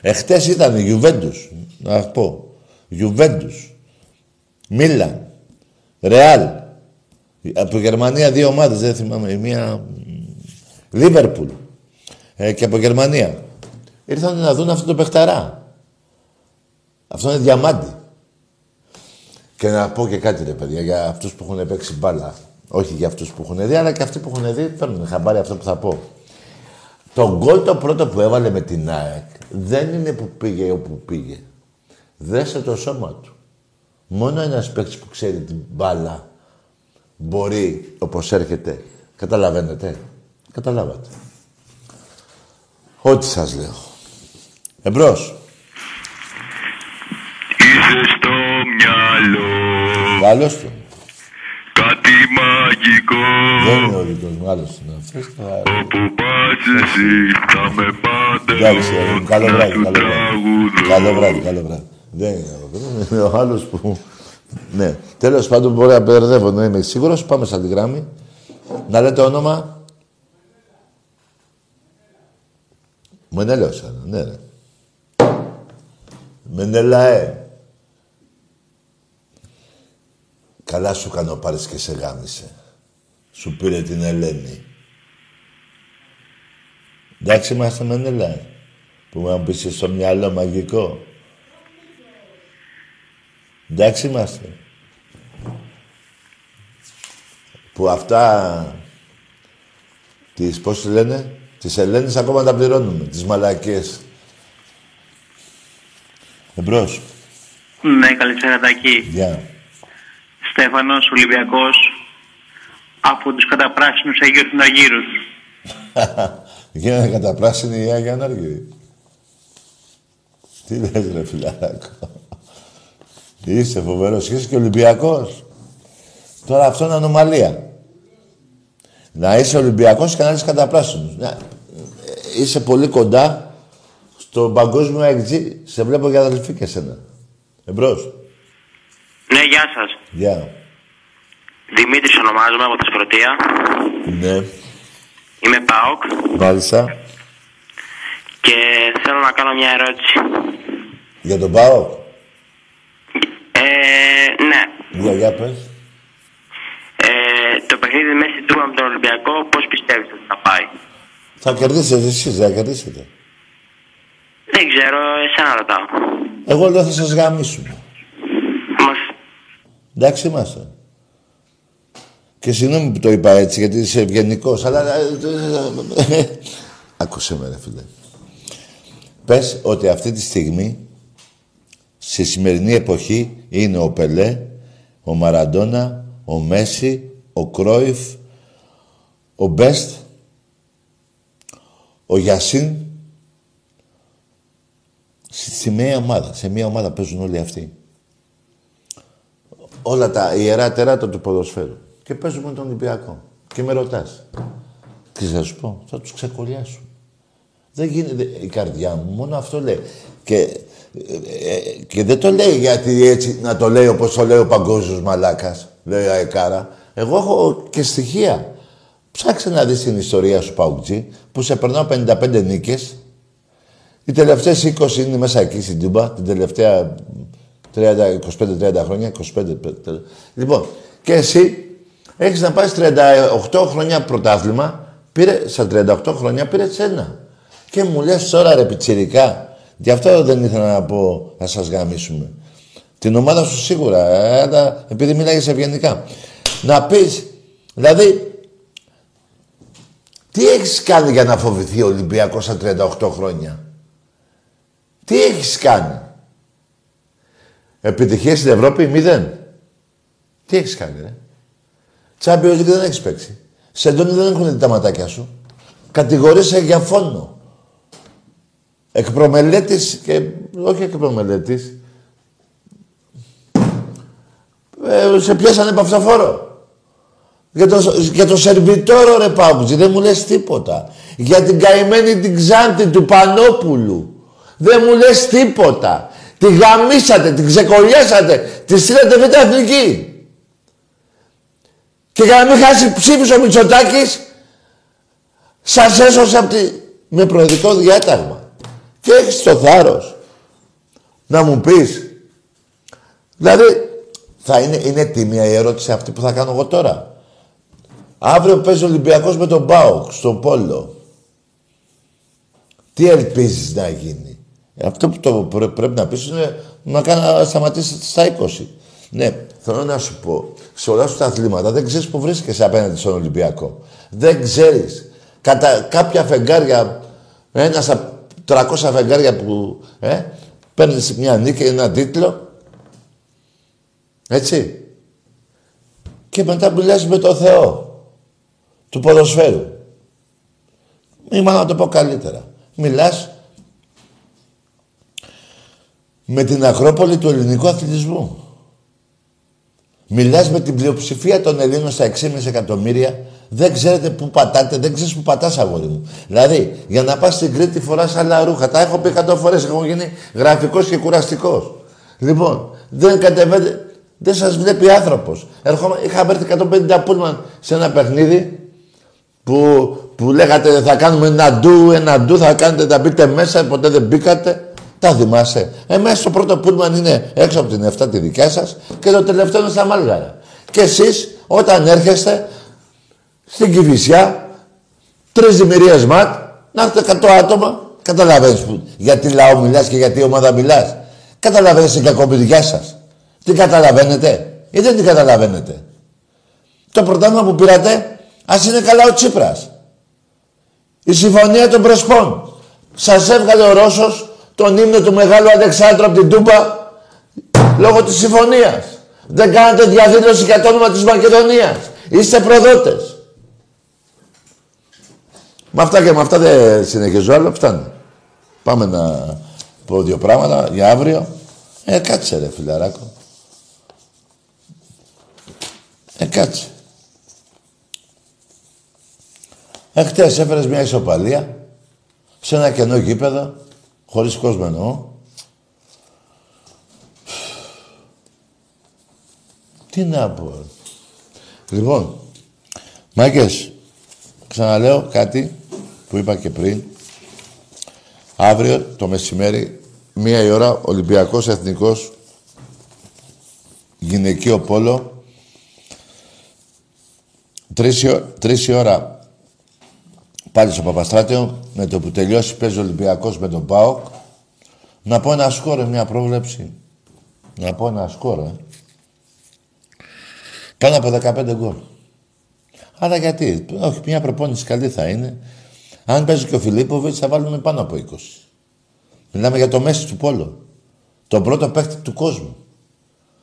Εχθές ήταν η Γιουβέντους, να πω. Γιουβέντους. Μίλαν. Ρεάλ. Από Γερμανία δύο ομάδες, δεν θυμάμαι. Η μία... Λίβερπουλ. Ε, και από Γερμανία. Ήρθαν να δουν αυτό το παιχταρά. Αυτό είναι διαμάντι. Και να πω και κάτι, ρε παιδιά, για αυτούς που έχουν παίξει μπάλα. Όχι για αυτούς που έχουν δει, αλλά και αυτοί που έχουν δει παίρνουν χαμπάρι αυτό που θα πω. Το γκολ το πρώτο που έβαλε με την ΑΕΚ δεν είναι που πήγε όπου πήγε. Δέσε το σώμα του. Μόνο ένας παίκτης που ξέρει την μπάλα μπορεί όπως έρχεται. Καταλαβαίνετε. Καταλάβατε. Ό,τι σας λέω. Εμπρός. Είσαι στο μυαλό Καλώς του. Κάτι μαγικό Δεν είναι ο δικός μου, άλλος είναι αυτός. θα- Όπου πας εσύ θα με Εντάξει, ρε, παντρεύω καλό να βράδυ, του καλό βράδυ. τραγουδώ Καλό βράδυ, καλό βράδυ. Δεν είναι ο είναι ο άλλος που Ναι. Τέλος πάντων μπορεί να μπερδεύω, δεν είμαι σίγουρος. Πάμε σαν τη γράμμη. Να λέτε όνομα. Μενέλαος, ναι ρε. Μενέλαε. Καλά σου κάνω πάρεις και σε γάμισε. Σου πήρε την Ελένη. Εντάξει είμαστε Μενέλαε. Που μου πεις στο μυαλό μαγικό. Εντάξει είμαστε. Που αυτά τις, πώς τις λένε, τις Ελένες ακόμα τα πληρώνουμε, τις μαλακίες. Εμπρός. Ναι, καλησπέρα Τάκη. Γεια. Στέφανος, Ολυμπιακός, από τους καταπράσινους Αγίους Συναγύρους. Γίνανε κατά πράσινη η Άγια Ανάργυρη. Τι λες ρε φιλαράκο. Είσαι φοβερός. Είσαι και Ολυμπιακός. Τώρα αυτό είναι ανομαλία. Να είσαι Ολυμπιακός και να είσαι κατά πράσινους. Να, είσαι πολύ κοντά στο παγκόσμιο XG. Σε βλέπω για αδελφή και σένα. Εμπρός. Ναι, γεια σας. Γεια. Δημήτρης ονομάζομαι από τη Σπρωτεία. Ναι. Είμαι ΠΑΟΚ Μάλιστα. και θέλω να κάνω μια ερώτηση. Για τον Πάο. Ε, ναι. Για, για πες. Ε, το παιχνίδι μέση του με τον Ολυμπιακό, πώς πιστεύεις ότι θα πάει; Θα κερδίσετε εσείς, θα κερδίσετε. Δεν ξέρω, εσένα ρωτάω. Εγώ λέω θα σας γαμίσουμε. Μας... Εντάξει είμαστε. Και συγγνώμη που το είπα έτσι, γιατί είσαι ευγενικό, αλλά. ε, Άκουσε με, ρε φίλε. Πες ότι αυτή τη στιγμή, στη σημερινή εποχή, είναι ο Πελέ, ο Μαραντόνα, ο Μέση, ο Κρόιφ, ο Μπέστ, ο Γιασίν, στη μία ομάδα. Σε μία ομάδα παίζουν όλοι αυτοί όλα τα ιερά τεράτα του ποδοσφαίρου. Και παίζουμε τον Ολυμπιακό. Και με ρωτάς. Τι θα σου πω, θα τους ξεκολλιάσουν. Δεν γίνεται η καρδιά μου, μόνο αυτό λέει. Και, ε, ε, και δεν το λέει γιατί έτσι να το λέει όπως το λέει ο παγκόσμιος μαλάκας, λέει ο Αεκάρα. Εγώ έχω και στοιχεία. Ψάξε να δεις την ιστορία σου, Παουκτζή, που σε περνάω 55 νίκες. Οι τελευταίες 20 είναι μέσα εκεί στην Τούμπα, την τελευταία 25-30 χρόνια, 25. Λοιπόν, και εσύ έχεις να πάρεις 38 χρόνια πρωτάθλημα, πήρε, στα 38 χρόνια πήρε ένα. Και μου λες τώρα ρε πιτσιρικά, γι' αυτό δεν ήθελα να πω να σας γαμίσουμε. Την ομάδα σου σίγουρα, ε, αλλά επειδή μιλάγες ευγενικά. Να πεις, δηλαδή, τι έχεις κάνει για να φοβηθεί ο Ολυμπιακός στα 38 χρόνια; Τι έχεις κάνει; Επιτυχία στην Ευρώπη, μηδέν. Τι έχεις κάνει, ρε. Champions League δεν έχεις παίξει. Σε εντόνι δεν έχουν δει τα ματάκια σου. Κατηγορείσαι για φόνο. Εκπρομελέτης και... Όχι εκπρομελέτης. Ε, σε πιάσανε παυτοφόρο. Για το, για το σερβιτόρο ρε Παύτζη, δεν μου λες τίποτα. Για την καημένη την Ξάντη του Πανόπουλου. Δεν μου λες τίποτα. Τη γαμίσατε, την ξεκολλιάσατε, τη στείλατε β' εθνική. Και για να μην χάσει ψήφους ο Μητσοτάκης, σας έσωσε από τη... με προεδρικό διάταγμα. Και έχεις το θάρρος να μου πεις. Δηλαδή, θα είναι, είναι τίμια η ερώτηση αυτή που θα κάνω εγώ τώρα. Αύριο παίζει ο Ολυμπιακός με τον Μπάουκ στο Πόλο. Τι ελπίζεις να γίνει; Αυτό που το πρέ- πρέπει να πεις είναι να κάνει να σταματήσεις στα 20. Ναι, θέλω να σου πω, σε όλα σου τα αθλήματα δεν ξέρεις που βρίσκεσαι απέναντι στον Ολυμπιακό. Δεν ξέρεις. Κατά κάποια φεγγάρια, ένας στα 300 φεγγάρια που ε, παίρνεις μια νίκη, ένα τίτλο, έτσι. Και μετά μιλάς με το Θεό του ποδοσφαίρου. Ή μάλλον να το πω καλύτερα. Μιλάς με την Ακρόπολη του ελληνικού αθλητισμού. Μιλάς με την πλειοψηφία των Ελλήνων στα 6,5 εκατομμύρια. Δεν ξέρετε πού πατάτε, δεν ξέρεις πού πατάς αγόρι μου. Δηλαδή, για να πας στην Κρήτη φοράς άλλα ρούχα. Τα έχω πει 100 φορές, έχω γίνει γραφικός και κουραστικός. Λοιπόν, δεν κατεβαίνετε, Δεν σας βλέπει άνθρωπος. Ερχόμα, είχαμε έρθει 150 πούλμαν σε ένα παιχνίδι που, που λέγατε θα κάνουμε ένα ντου, ένα ντου, θα κάνετε, θα μπείτε μέσα, ποτέ δεν μπήκατε. Τα θυμάσαι. Εμείς το πρώτο πούλμαν είναι έξω από την 7 τη δικιά σας και το τελευταίο είναι στα Μάλγαρα. Και εσείς όταν έρχεστε στην Κηφισιά, τρεις δημιουργίες ματ, να έρθετε 100 άτομα, καταλαβαίνεις που, γιατί λαό μιλάς και γιατί ομάδα μιλάς. Καταλαβαίνεις την κακοπηδιά σας. Τι καταλαβαίνετε ή δεν την καταλαβαίνετε. Το πρωτάθλημα που πήρατε, ας είναι καλά ο Τσίπρας. Η συμφωνία των Πρεσπών. Σας έβγαλε ο Ρώσος τον ύμνο του Μεγάλου Αλεξάνδρου από την Τούμπα λόγω της συμφωνίας. Δεν κάνατε διαδήλωση για το όνομα της Μακεδονίας. Είστε προδότες. Με αυτά και με αυτά δεν συνεχίζω άλλο, φτάνει. Πάμε να πω δύο πράγματα για αύριο. Ε, κάτσε ρε φιλαράκο. Ε, κάτσε. Εχθές έφερες μια ισοπαλία σε ένα κενό γήπεδο, χωρίς κόσμο εννοώ. Τι να πω. Λοιπόν, Μάγκες, ξαναλέω κάτι που είπα και πριν. Αύριο το μεσημέρι, μία η ώρα, Ολυμπιακός Εθνικός Γυναικείο Πόλο. Τρεις, η ω- τρεις η ώρα πάλι στο Παπαστράτιο, με το που τελειώσει παίζει ο Ολυμπιακός με τον ΠΑΟΚ. Να πω ένα σκόρ, μια πρόβλεψη. Να πω ένα σκόρ, ε. Πάνω από 15 γκολ. Αλλά γιατί, όχι, μια προπόνηση καλή θα είναι. Αν παίζει και ο Φιλίπποβιτς θα βάλουμε πάνω από 20. Μιλάμε για το μέση του πόλο. Τον πρώτο παίκτη του κόσμου.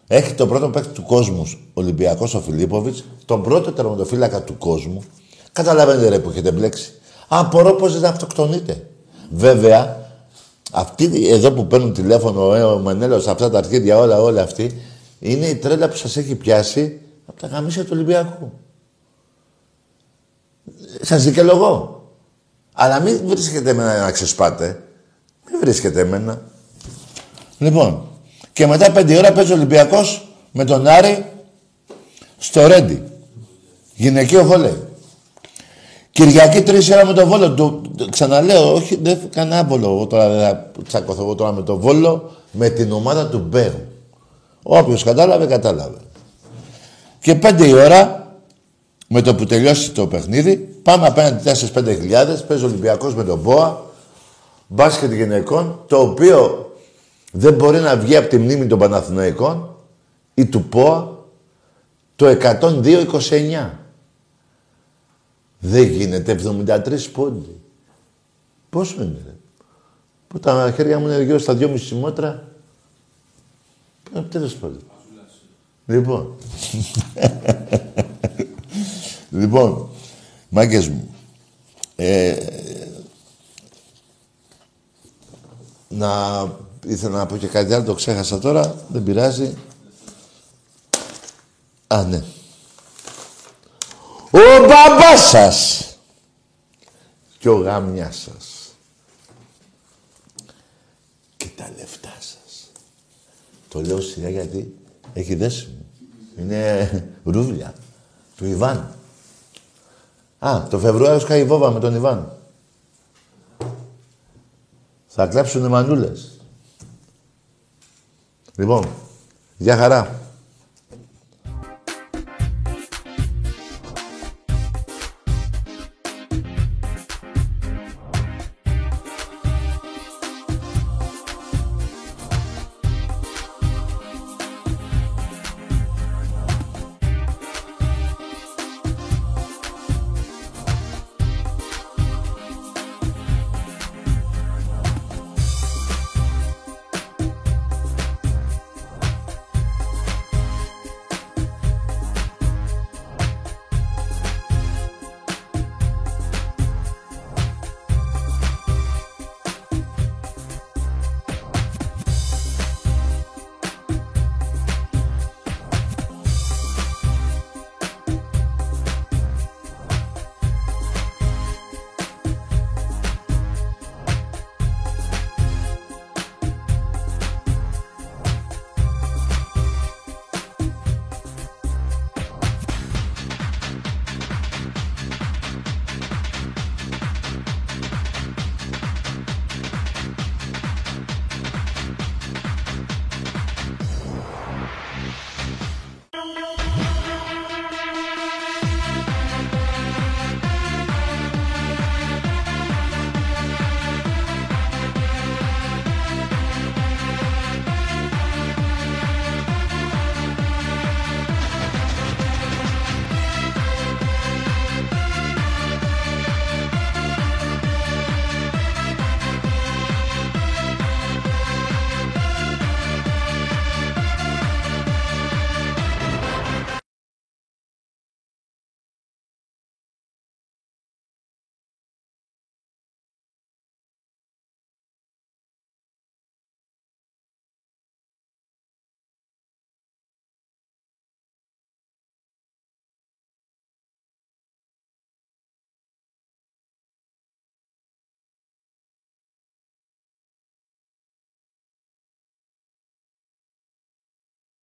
Έχει τον πρώτο παίκτη του κόσμου ο Ολυμπιακός ο Φιλίπποβιτς, τον πρώτο τερματοφύλακα του κόσμου. Καταλαβαίνετε ρε που έχετε μπλέξει. Απορώ πως δεν αυτοκτονείτε. Βέβαια, αυτοί εδώ που παίρνουν τηλέφωνο, ε, ο Μενέλος, αυτά τα αρχίδια, όλα, όλα αυτοί, είναι η τρέλα που σας έχει πιάσει από τα γαμίσια του Ολυμπιακού. Σας δικαιολογώ. Αλλά μην βρίσκετε εμένα να ξεσπάτε. Μην βρίσκετε εμένα. Λοιπόν, και μετά πέντε ώρα παίζει ο Ολυμπιακός με τον Άρη στο Ρέντι. Γυναικείο βόλεϊ. Κυριακή τρεις ώρα με τον Βόλο. Το, το- ξαναλέω, όχι, δεν κανένα Βόλο. Εγώ τώρα δεν θα τσακωθώ εγώ τώρα με τον Βόλο, με την ομάδα του Μπέου. Όποιος κατάλαβε, κατάλαβε. Και πέντε η ώρα, με το που τελειώσει το παιχνίδι, πάμε απέναντι 4-5 χιλιάδες, παίζει ο Ολυμπιακός με τον Μπόα, μπάσκετ γυναικών, το οποίο δεν μπορεί να βγει από τη μνήμη των Παναθηναϊκών ή του ΠΟΑ το 102-29. Δεν γίνεται 73 πόντι. Πόσο είναι, ρε; Που τα χέρια μου είναι γύρω στα 2,5 μότρα. Ε, Τέλος πάντων. Λοιπόν. λοιπόν, μάγκες μου. Ε, να ήθελα να πω και κάτι άλλο, το ξέχασα τώρα, δεν πειράζει. Α, ναι. Ο μπαμπάς σας και ο γάμιας σας και τα λεφτά σας. Το λέω σιγά γιατί έχει δέσιμο. Είναι ρούβλια του Ιβάν. Α, το Φεβρουάριο σκάει η βόβα με τον Ιβάν. Θα κλέψουν οι μανούλες. Λοιπόν, γεια χαρά.